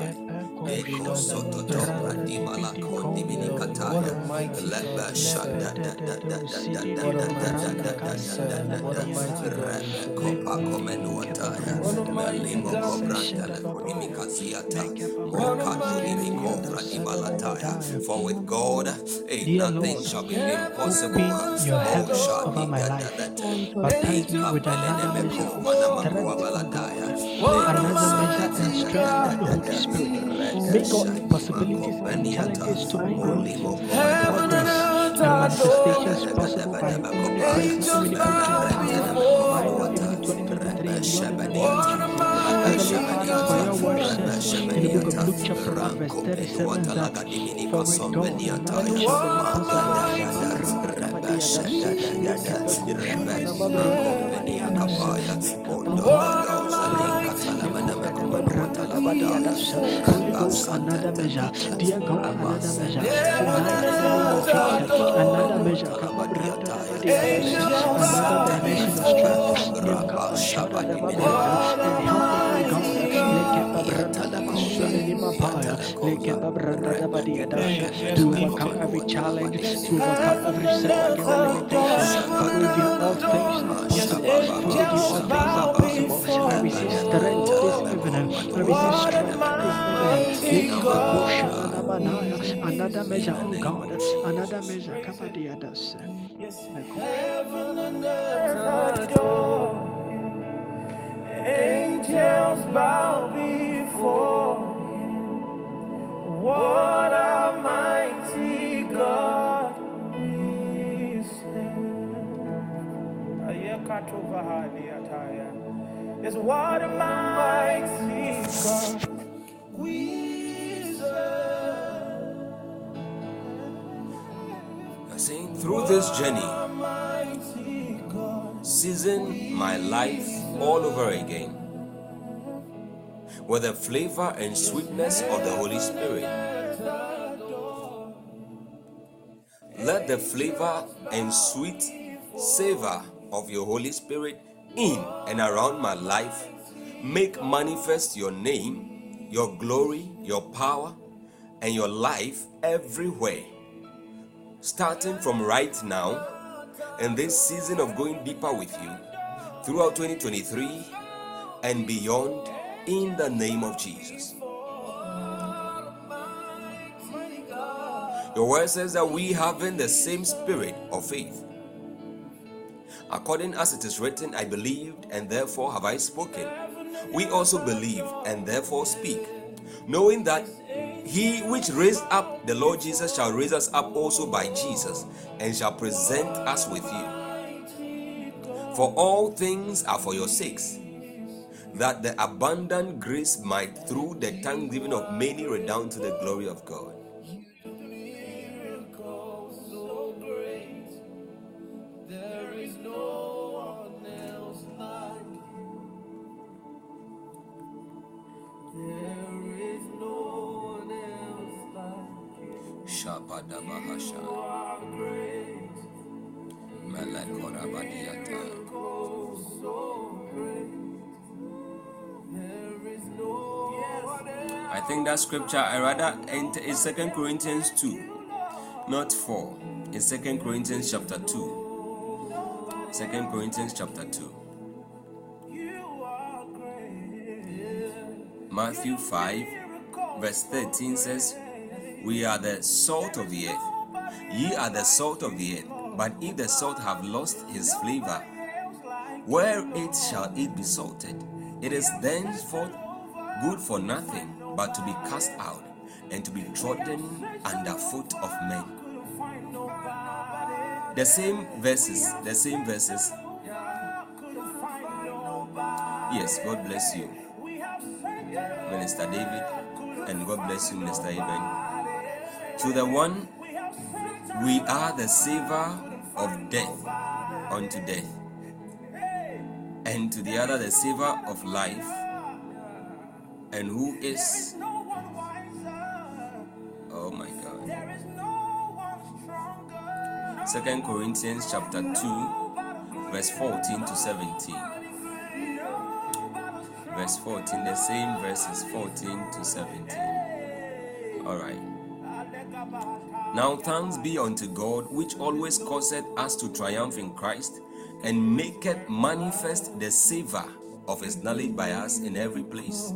Eko soto dobra di malako di minikataya. leba shada da da da da da da da da da da da da da da rebe kopa komenu ataya melimo kobra tele kunimi kasiata mokato limi kobra di malataya for with God. Ain't nothing shall be impossible. your heaven over my life. Baptize me with another measure of strength, another the Holy Spirit. May God my goals, partners, and the presence of the in another measure. Dear God, another measure. Another measure. Another and help me, God. To overcome every challenge, to overcome every setback and limitation. For with you all things are possible. For with you all things are possible. I receive strength this evening. I receive Another measure, oh God, another measure. Kapadiadas. Heaven and earth adore Angels bow before What a mighty God we serve. Yes, what a mighty God we serve. I'm saying through this journey, season my life all over again with the flavor and sweetness of the Holy Spirit. Let the flavor and sweet savor of your Holy Spirit in and around my life make manifest your name, your glory, your power, and your life everywhere. Starting from right now, in this season of going deeper with you, throughout 2023 and beyond, in the name of Jesus. Your word says that we having the same spirit of faith. According as it is written, I believed and therefore have I spoken. We also believe and therefore speak, knowing that he which raised up the Lord Jesus shall raise us up also by Jesus and shall present us with you. For all things are for your sakes that the abundant grace might through the thanksgiving of many redound to the glory of God. I think that scripture I rather enter is Second Corinthians 2, not 4. In Second Corinthians chapter 2. Second Corinthians chapter 2. Matthew 5, verse 13 says, We are the salt of the earth. Ye are the salt of the earth. But if the salt have lost his flavor, where it shall it be salted? It is thenceforth good for nothing but to be cast out and to be trodden underfoot of men. The same verses, the same verses. Yes, God bless you, Minister David, and God bless you, Minister Eben. To the one, we are the savor of death unto death, and to the other, the savor of life. And who is? Oh my god. Second corinthians chapter 2 verse 14 to 17 verse 14 the same verses 14 to 17 all right. Now thanks be unto god which always causeth us to triumph in christ and maketh manifest the savor of his knowledge by us in every place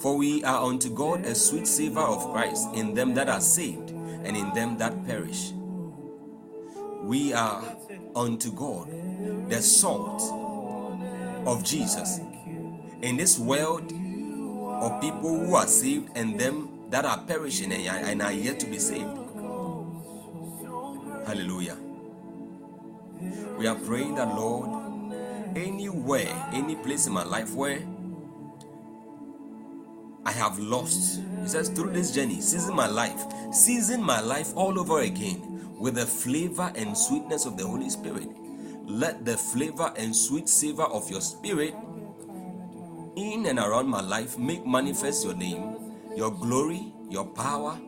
for we are unto God a sweet savor of Christ in them that are saved and in them that perish. We are unto God the salt of Jesus in this world of people who are saved and them that are perishing and are yet to be saved. Hallelujah. We are praying that, Lord, anywhere, any place in my life where I have lost. He says, through this journey, season my life, season my life all over again with the flavor and sweetness of the Holy Spirit. Let the flavor and sweet savor of your spirit in and around my life make manifest your name, your glory, your power,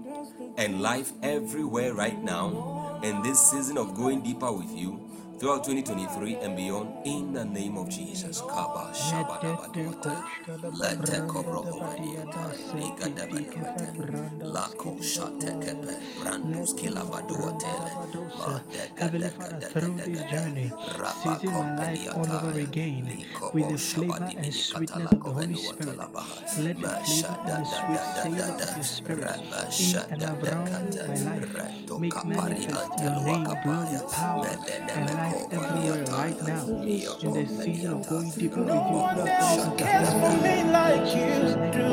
and life everywhere right now in this season of going deeper with you throughout 2023 and beyond in the name of Jesus. Kaba Shabadabadwata. Lete Kobrohovadiata. Lako Shatekepe. Brandus Kilabaduatele. Heavenly Father, through this journey, my life all over again with the flavor and sweetness of the Holy Spirit. Let the flavor and the sweet savor of your Spirit in and around my life make manifest your name, power, and life everywhere right now. In the season of going deeper with you. Care for me like you do.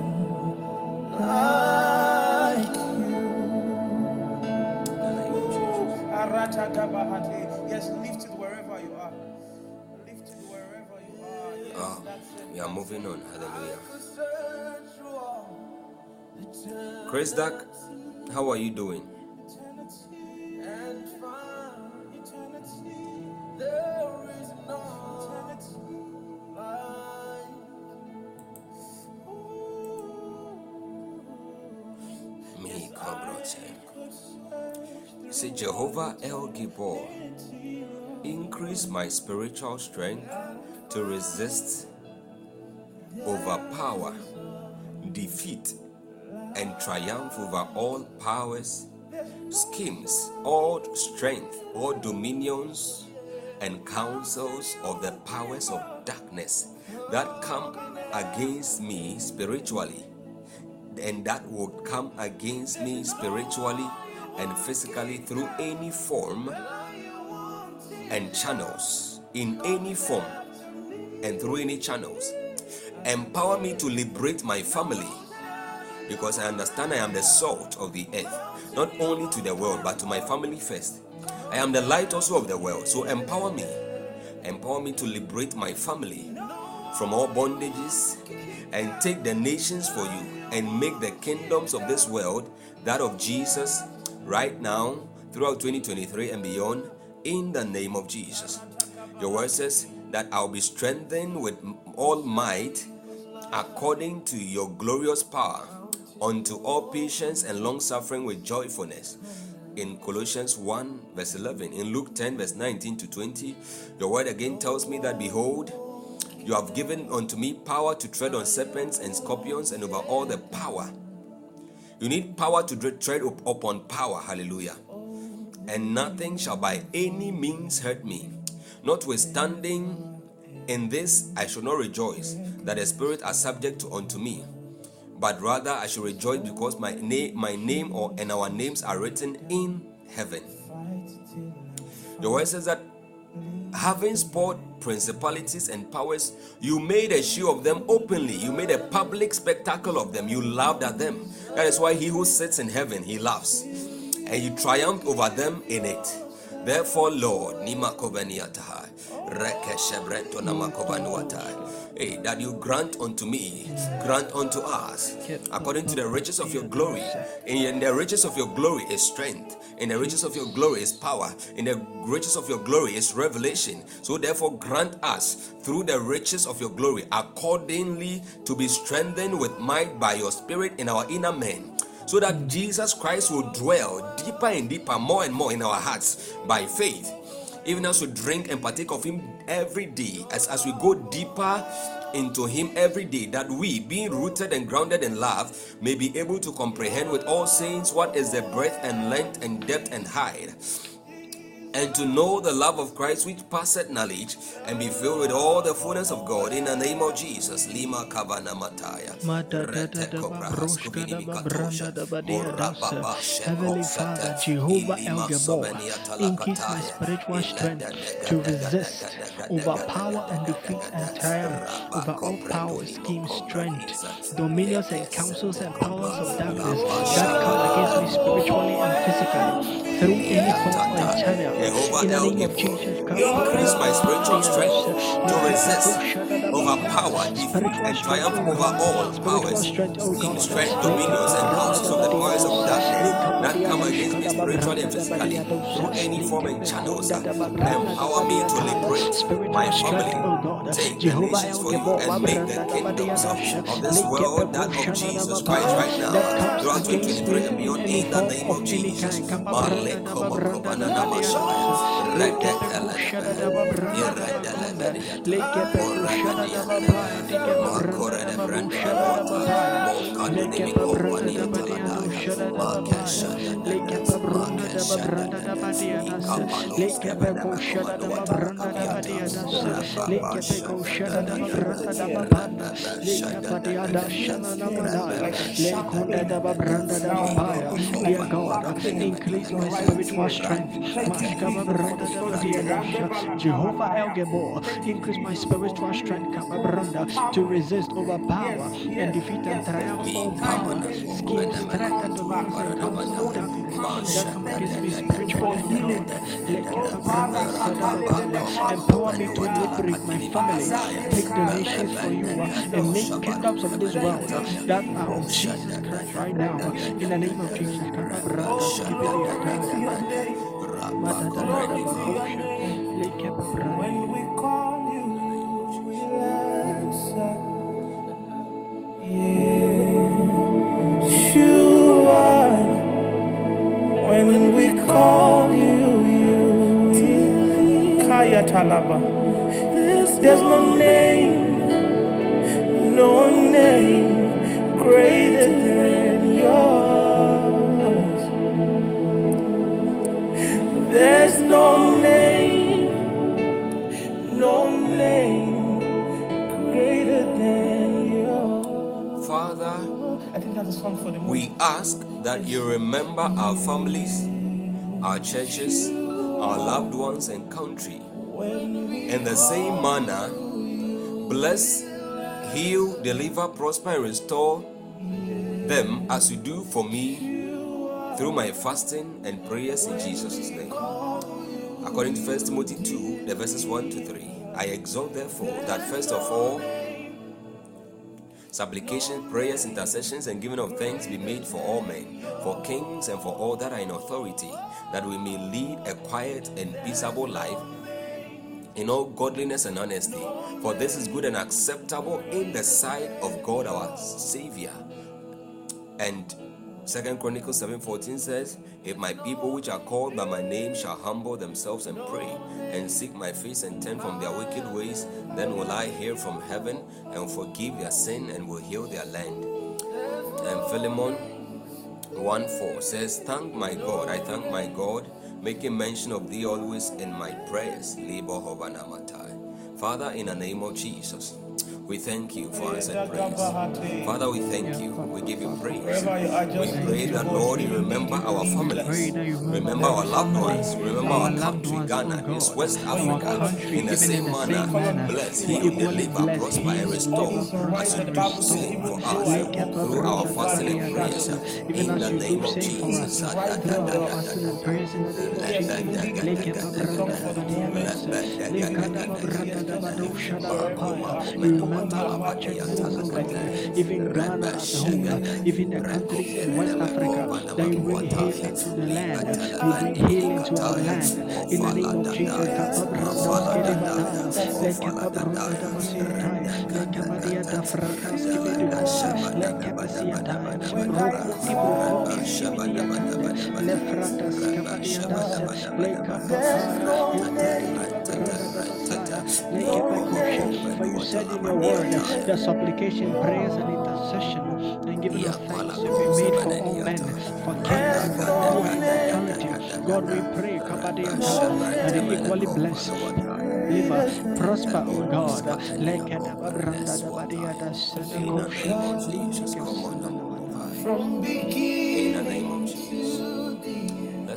like you. Yes, lift it wherever you are. Lift it wherever you are. Yes, Oh, we are moving on. Hallelujah. Chris Duck, how are you doing? Say, Jehovah El Gibor, increase my spiritual strength to resist, overpower, defeat, and triumph over all powers, schemes, all strength, all dominions, and counsels of the powers of darkness that come against me spiritually and that would come against me spiritually and physically through any form and channels, in any form and through any channels. Empower me to liberate my family because I understand I am the salt of the earth, not only to the world but to my family first. I am the light also of the world, so empower me. Empower me to liberate my family from all bondages and take the nations for you and make the kingdoms of this world that of Jesus right now throughout 2023 and beyond in the name of Jesus. Your word says that I'll be strengthened with all might according to your glorious power unto all patience and long suffering with joyfulness in Colossians 1, verse 11. In Luke 10, verse 19 to 20, your word again tells me that, Behold, you have given unto me power to tread on serpents and scorpions and over all the power. You need power to tread up- upon power. Hallelujah. And nothing shall by any means hurt me. Notwithstanding, in this I shall not rejoice that the spirit are subject to unto me, but rather I shall rejoice because my name, my name, or and our names are written in heaven. The word says that having spoiled principalities and powers, you made a show of them openly. You made a public spectacle of them. You laughed at them. That is why he who sits in heaven, he laughs. And you triumphed over them in it. Therefore, Lord, Nima Koveniatahai, Reke Shebrento Namakovanuatai. Hey, that you grant unto me, grant unto us, according to the riches of your glory. In the riches of your glory is strength. In the riches of your glory is power. In the riches of your glory is revelation. So therefore, grant us through the riches of your glory, accordingly to be strengthened with might by your spirit in our inner man so that Jesus Christ will dwell deeper and deeper, more and more in our hearts by faith. Even as we drink and partake of Him every day, as, as we go deeper into Him every day, that we, being rooted and grounded in love, may be able to comprehend with all saints what is the breadth and length and depth and height and to know the love of Christ which passeth knowledge, and be filled with all the fullness of God in the name of Jesus. Lima Kavana Mataya. Heavenly Father, Jehovah El Gibor, increase my spiritual strength to resist, overpower and defeat and triumph over all powers, schemes, strength, dominions and councils and powers of darkness that come against me spiritually and physically through any form and channel. Jehovah In the El name of Gibor, Jesus, increase my spiritual strength to resist, overpower, defeat, and triumph over all powers, kings, strength, dominions, and houses of the powers of darkness that come against me spiritually and physically. through any form and channels. That empower me to liberate my family, take the nations for you, and make the kingdoms of, of this world that of Jesus Christ right now. Throughout 2023 and beyond, in the name of Jesus. Rakatala, Rakatala, Dear God, increase my spiritual strength. Jehovah El Gibor, increase my spiritual strength to resist, overpower, and defeat and triumph all power, schemes, threat, and dominions that against me spiritually. Empower me to liberate my family, take donations for you, uh, and make kingdoms of this world uh, that are of Jesus Christ right now. Uh, in the name of Jesus Christ. There's no name, no name greater than yours. There's no name, I think that's a song for the movie. we ask that you remember our families, our churches, our loved ones, and country. In the same manner, bless, heal, deliver, prosper, and restore them as you do for me through my fasting and prayers in Jesus' name. According to 1 Timothy 2, the verses 1 to 3, I exhort therefore that first of all, supplication, prayers, intercessions, and giving of thanks be made for all men, for kings, and for all that are in authority, that we may lead a quiet and peaceable life in all godliness and honesty. For this is good and acceptable in the sight of God our Savior. And Second Chronicles 7:14 says, If my people which are called by my name shall humble themselves and pray, and seek my face and turn from their wicked ways, then will I hear from heaven and forgive their sin and will heal their land. And Philemon 1 4 says, Thank my God, I thank my God, making mention of thee always in my prayers. Father, in the name of Jesus, we thank you for answered prayers. Father, we thank you. We give you praise. Wherever you are, We pray that, Lord, you remember our families, remember our loved ones, remember our country, Ghana, East West Africa, in the same manner. Bless, heal, deliver, prosper, and restore as you do the same for us through our fasting and prayers. In the name of Jesus. Even Ghana, even the countries in West Africa, that you bring healing to the land, you bring healing to our land. In the name of Jesus, for you said in your word that supplication, prayers, and intercession and giving of thanks to be made for all men, for kings and for power and. God, we pray, they equally bless. Live, prosper, O God. Lekada branda da badia da sadigo Jesus, come on, Lord. from beginning.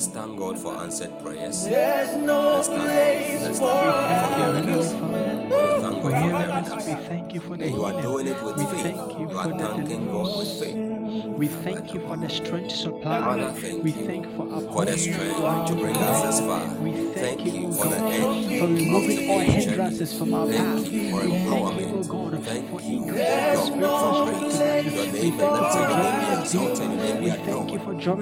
Name. Let's thank God for answered prayers. There's no Let's thank God. place Let's for thank God for hearing us. We thank God for hearing hearing us, us. we thank you for the And you are doing it with We faith. thank you You for are the thanking God with faith. We thank you for the strength Father, supplied. We thank you for for the upholding strength to bring us this far. We Thank thank you you, oh for the end for removing all hindrances from our path. Oh thank you for We thank you, empowerment. God, Thank for you, God, for strength grace. Your We name is you lifted, your name be us exalted, your name be We you adored.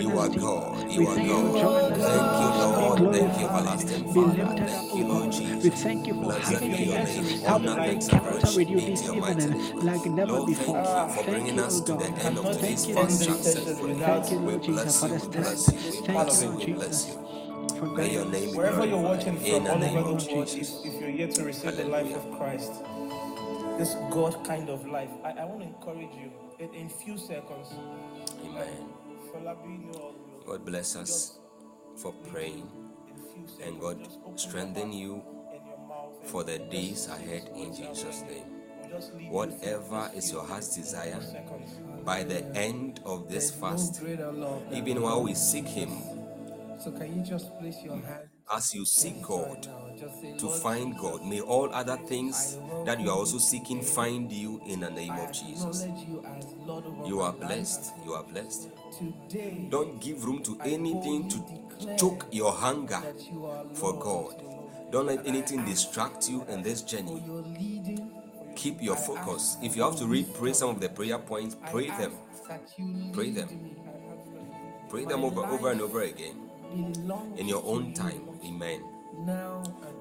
You are. God, you are thank you for God. Us Thank you, Lord. Thank you, everlasting Father. Thank you, Lord Jesus. We thank you for Blessed having your us name. have Honor an and encounter with you be to this your mighty evening name. like never Lord, thank before. you for Thank bringing you, us O to the God. end of Cannot today's Thank you, Lord fast this Jesus. successfully. Thank you, We Lord Jesus, bless for you, the we strength. bless you, we Thank you, bless you, Lord we bless Jesus, you. for May your guiding name us. be Wherever you're watching glorified in from, the all name over the of world, if, Jesus. if you're yet to receive the life Hallelujah. of Christ, this God kind of life, I, I want to encourage you in, in few seconds. Amen. You all God bless us for praying and God strengthen you for the days ahead in Jesus' name. Whatever is your heart's desire, by the end of this fast, even while we seek Him, So can you just place your hand as you seek God to find God, may all other things that you are also seeking find you in the name of Jesus. you are blessed. You are blessed. Don't give room to anything to choke your hunger for God. Don't let anything distract you in this journey. Keep your focus. If you have to read, pray some of the prayer points, pray them. Pray them. Pray them over, over and over again in your own time. Amen.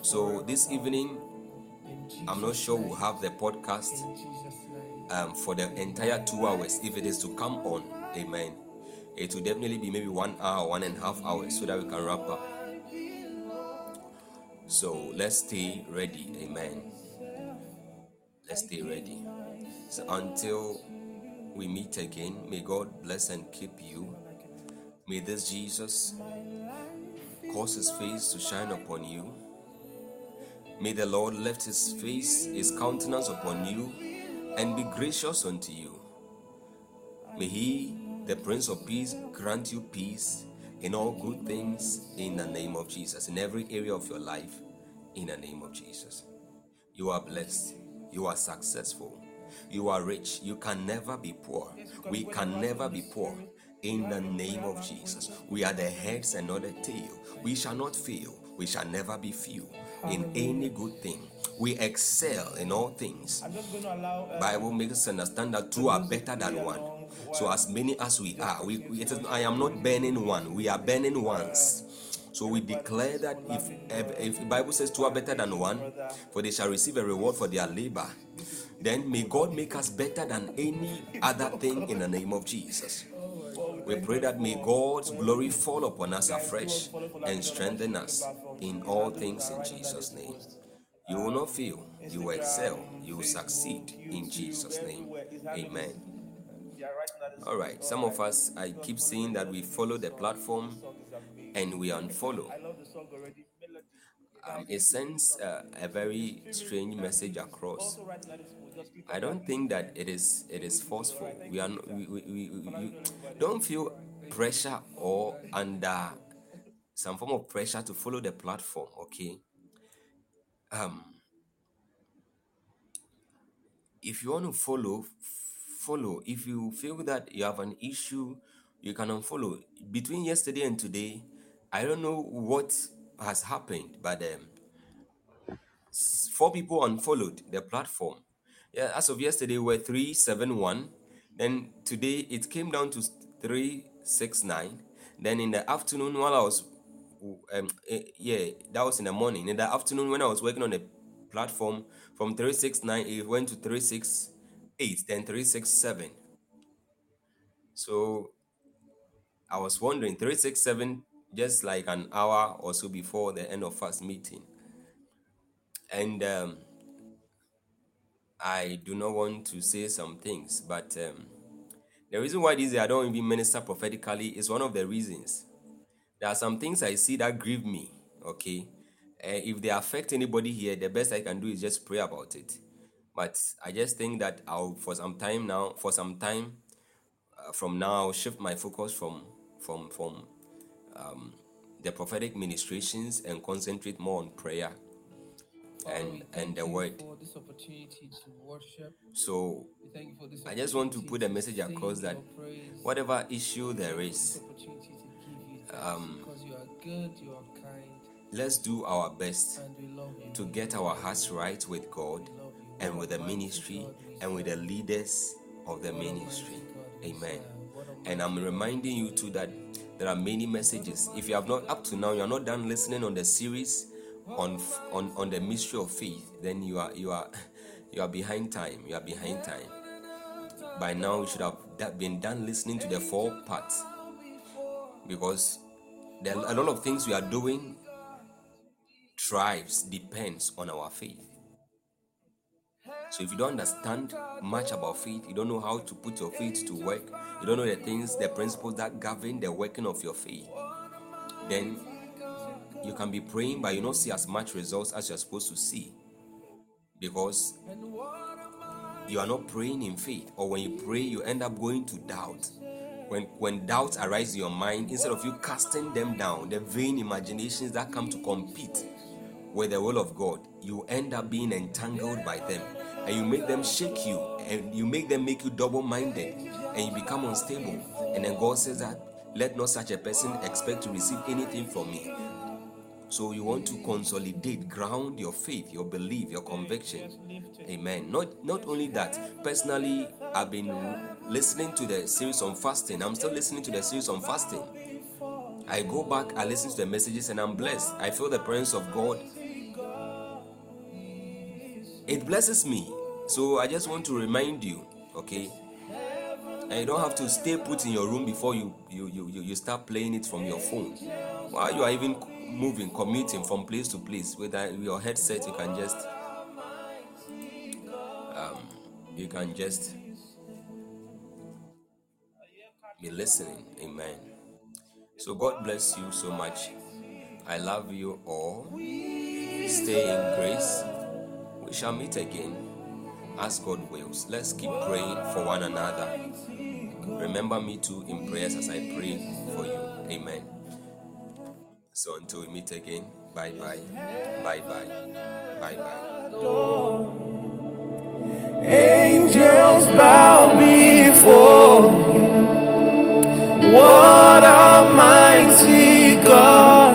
So this evening, I'm not sure we'll have the podcast um, for the entire two hours if it is to come on. Amen. It will definitely be maybe one hour, one and a half hours so that we can wrap up. So let's stay ready. Amen. Let's stay ready. So until we meet again, may God bless and keep you. May this Jesus cause his face to shine upon you. May the Lord lift his face, his countenance upon you, and be gracious unto you. May he, the Prince of Peace, grant you peace in all good things in the name of Jesus, in every area of your life, in the name of Jesus. You are blessed. You are successful. You are rich. You can never be poor. We can never be poor. In the name of Jesus. We are the heads and not the tail. We shall not fail. We shall never be few in any good thing. We excel in all things. I'm just going to allow. Uh, Bible makes us understand that two are better than one. So as many as we are, we, I am not burning one. We are burning ones. So we declare that if, if if the Bible says two are better than one, for they shall receive a reward for their labor, then may God make us better than any other thing in the name of Jesus. We pray that may God's glory fall upon us afresh and strengthen us in all things in Jesus' name. You will not fail, you will excel, you will succeed in Jesus' name. Amen. yeah, right now this All right, some of us, I keep seeing that we follow the platform and we unfollow. Um, it sends uh, a very strange message across. I don't think that it is it is forceful. We are we, we, we, we, don't feel pressure or under some form of pressure to follow the platform. Okay. Um, if you want to follow, follow. If you feel that you have an issue, you can unfollow. Between yesterday and today, I don't know what has happened, but um, four people unfollowed the platform. Yeah, as of yesterday, we were 371. Then today, it came down to 369. Then in the afternoon, while I was, um, eh, yeah, that was in the morning. In the afternoon, when I was working on the platform, from 369, it went to 368, then 367. So I was wondering, 367, just like an hour or so before the end of first meeting. And um, I do not want to say some things, but um, the reason why this I don't even minister prophetically is one of the reasons. There are some things I see that grieve me. Okay, uh, if they affect anybody here, the best I can do is just pray about it. But I just think that I'll for some time now, for some time uh, from now, shift my focus from from from the prophetic ministrations and concentrate more on prayer and and the word. So I just want to put a message across that whatever issue there is, um, let's do our best to get our hearts right with God and with the ministry and with the leaders of the ministry. Amen. And I'm reminding you too that there are many messages. If you have not up to now, you are not done listening on the series on on on the mystery of faith, then you are you are you are behind time. You are behind time. By now, you should have been done listening to the four parts because there are a lot of things we are doing thrives depends on our faith. So if you don't understand much about faith, you don't know how to put your faith to work, you don't know the things, the principles that govern the working of your faith, then you can be praying, but you don't see as much results as you're supposed to see. Because you are not praying in faith, or when you pray, you end up going to doubt. When, when doubts arise in your mind, instead of you casting them down, the vain imaginations that come to compete with the will of God, you end up being entangled by them and you make them shake you and you make them make you double minded and you become unstable. And then God says that let not such a person expect to receive anything from me. So you want to consolidate, ground your faith, your belief, your conviction. Amen. Not not only that, personally, I've been listening to the series on fasting. I'm still listening to the series on fasting. I go back, I listen to the messages, and I'm blessed. I feel the presence of God. It blesses me. So I just want to remind you, okay? And you don't have to stay put in your room before you you you, you start playing it from your phone. While you are even moving, commuting from place to place with your headset, you can just um, you can just be listening. Amen. So God bless you so much. I love you all. Stay in grace we shall meet again as God wills. Let's keep praying for one another. Remember me too in prayers as I pray for you. Amen. So until we meet again, bye bye. Bye bye. Bye bye. Angels bow before what a mighty God.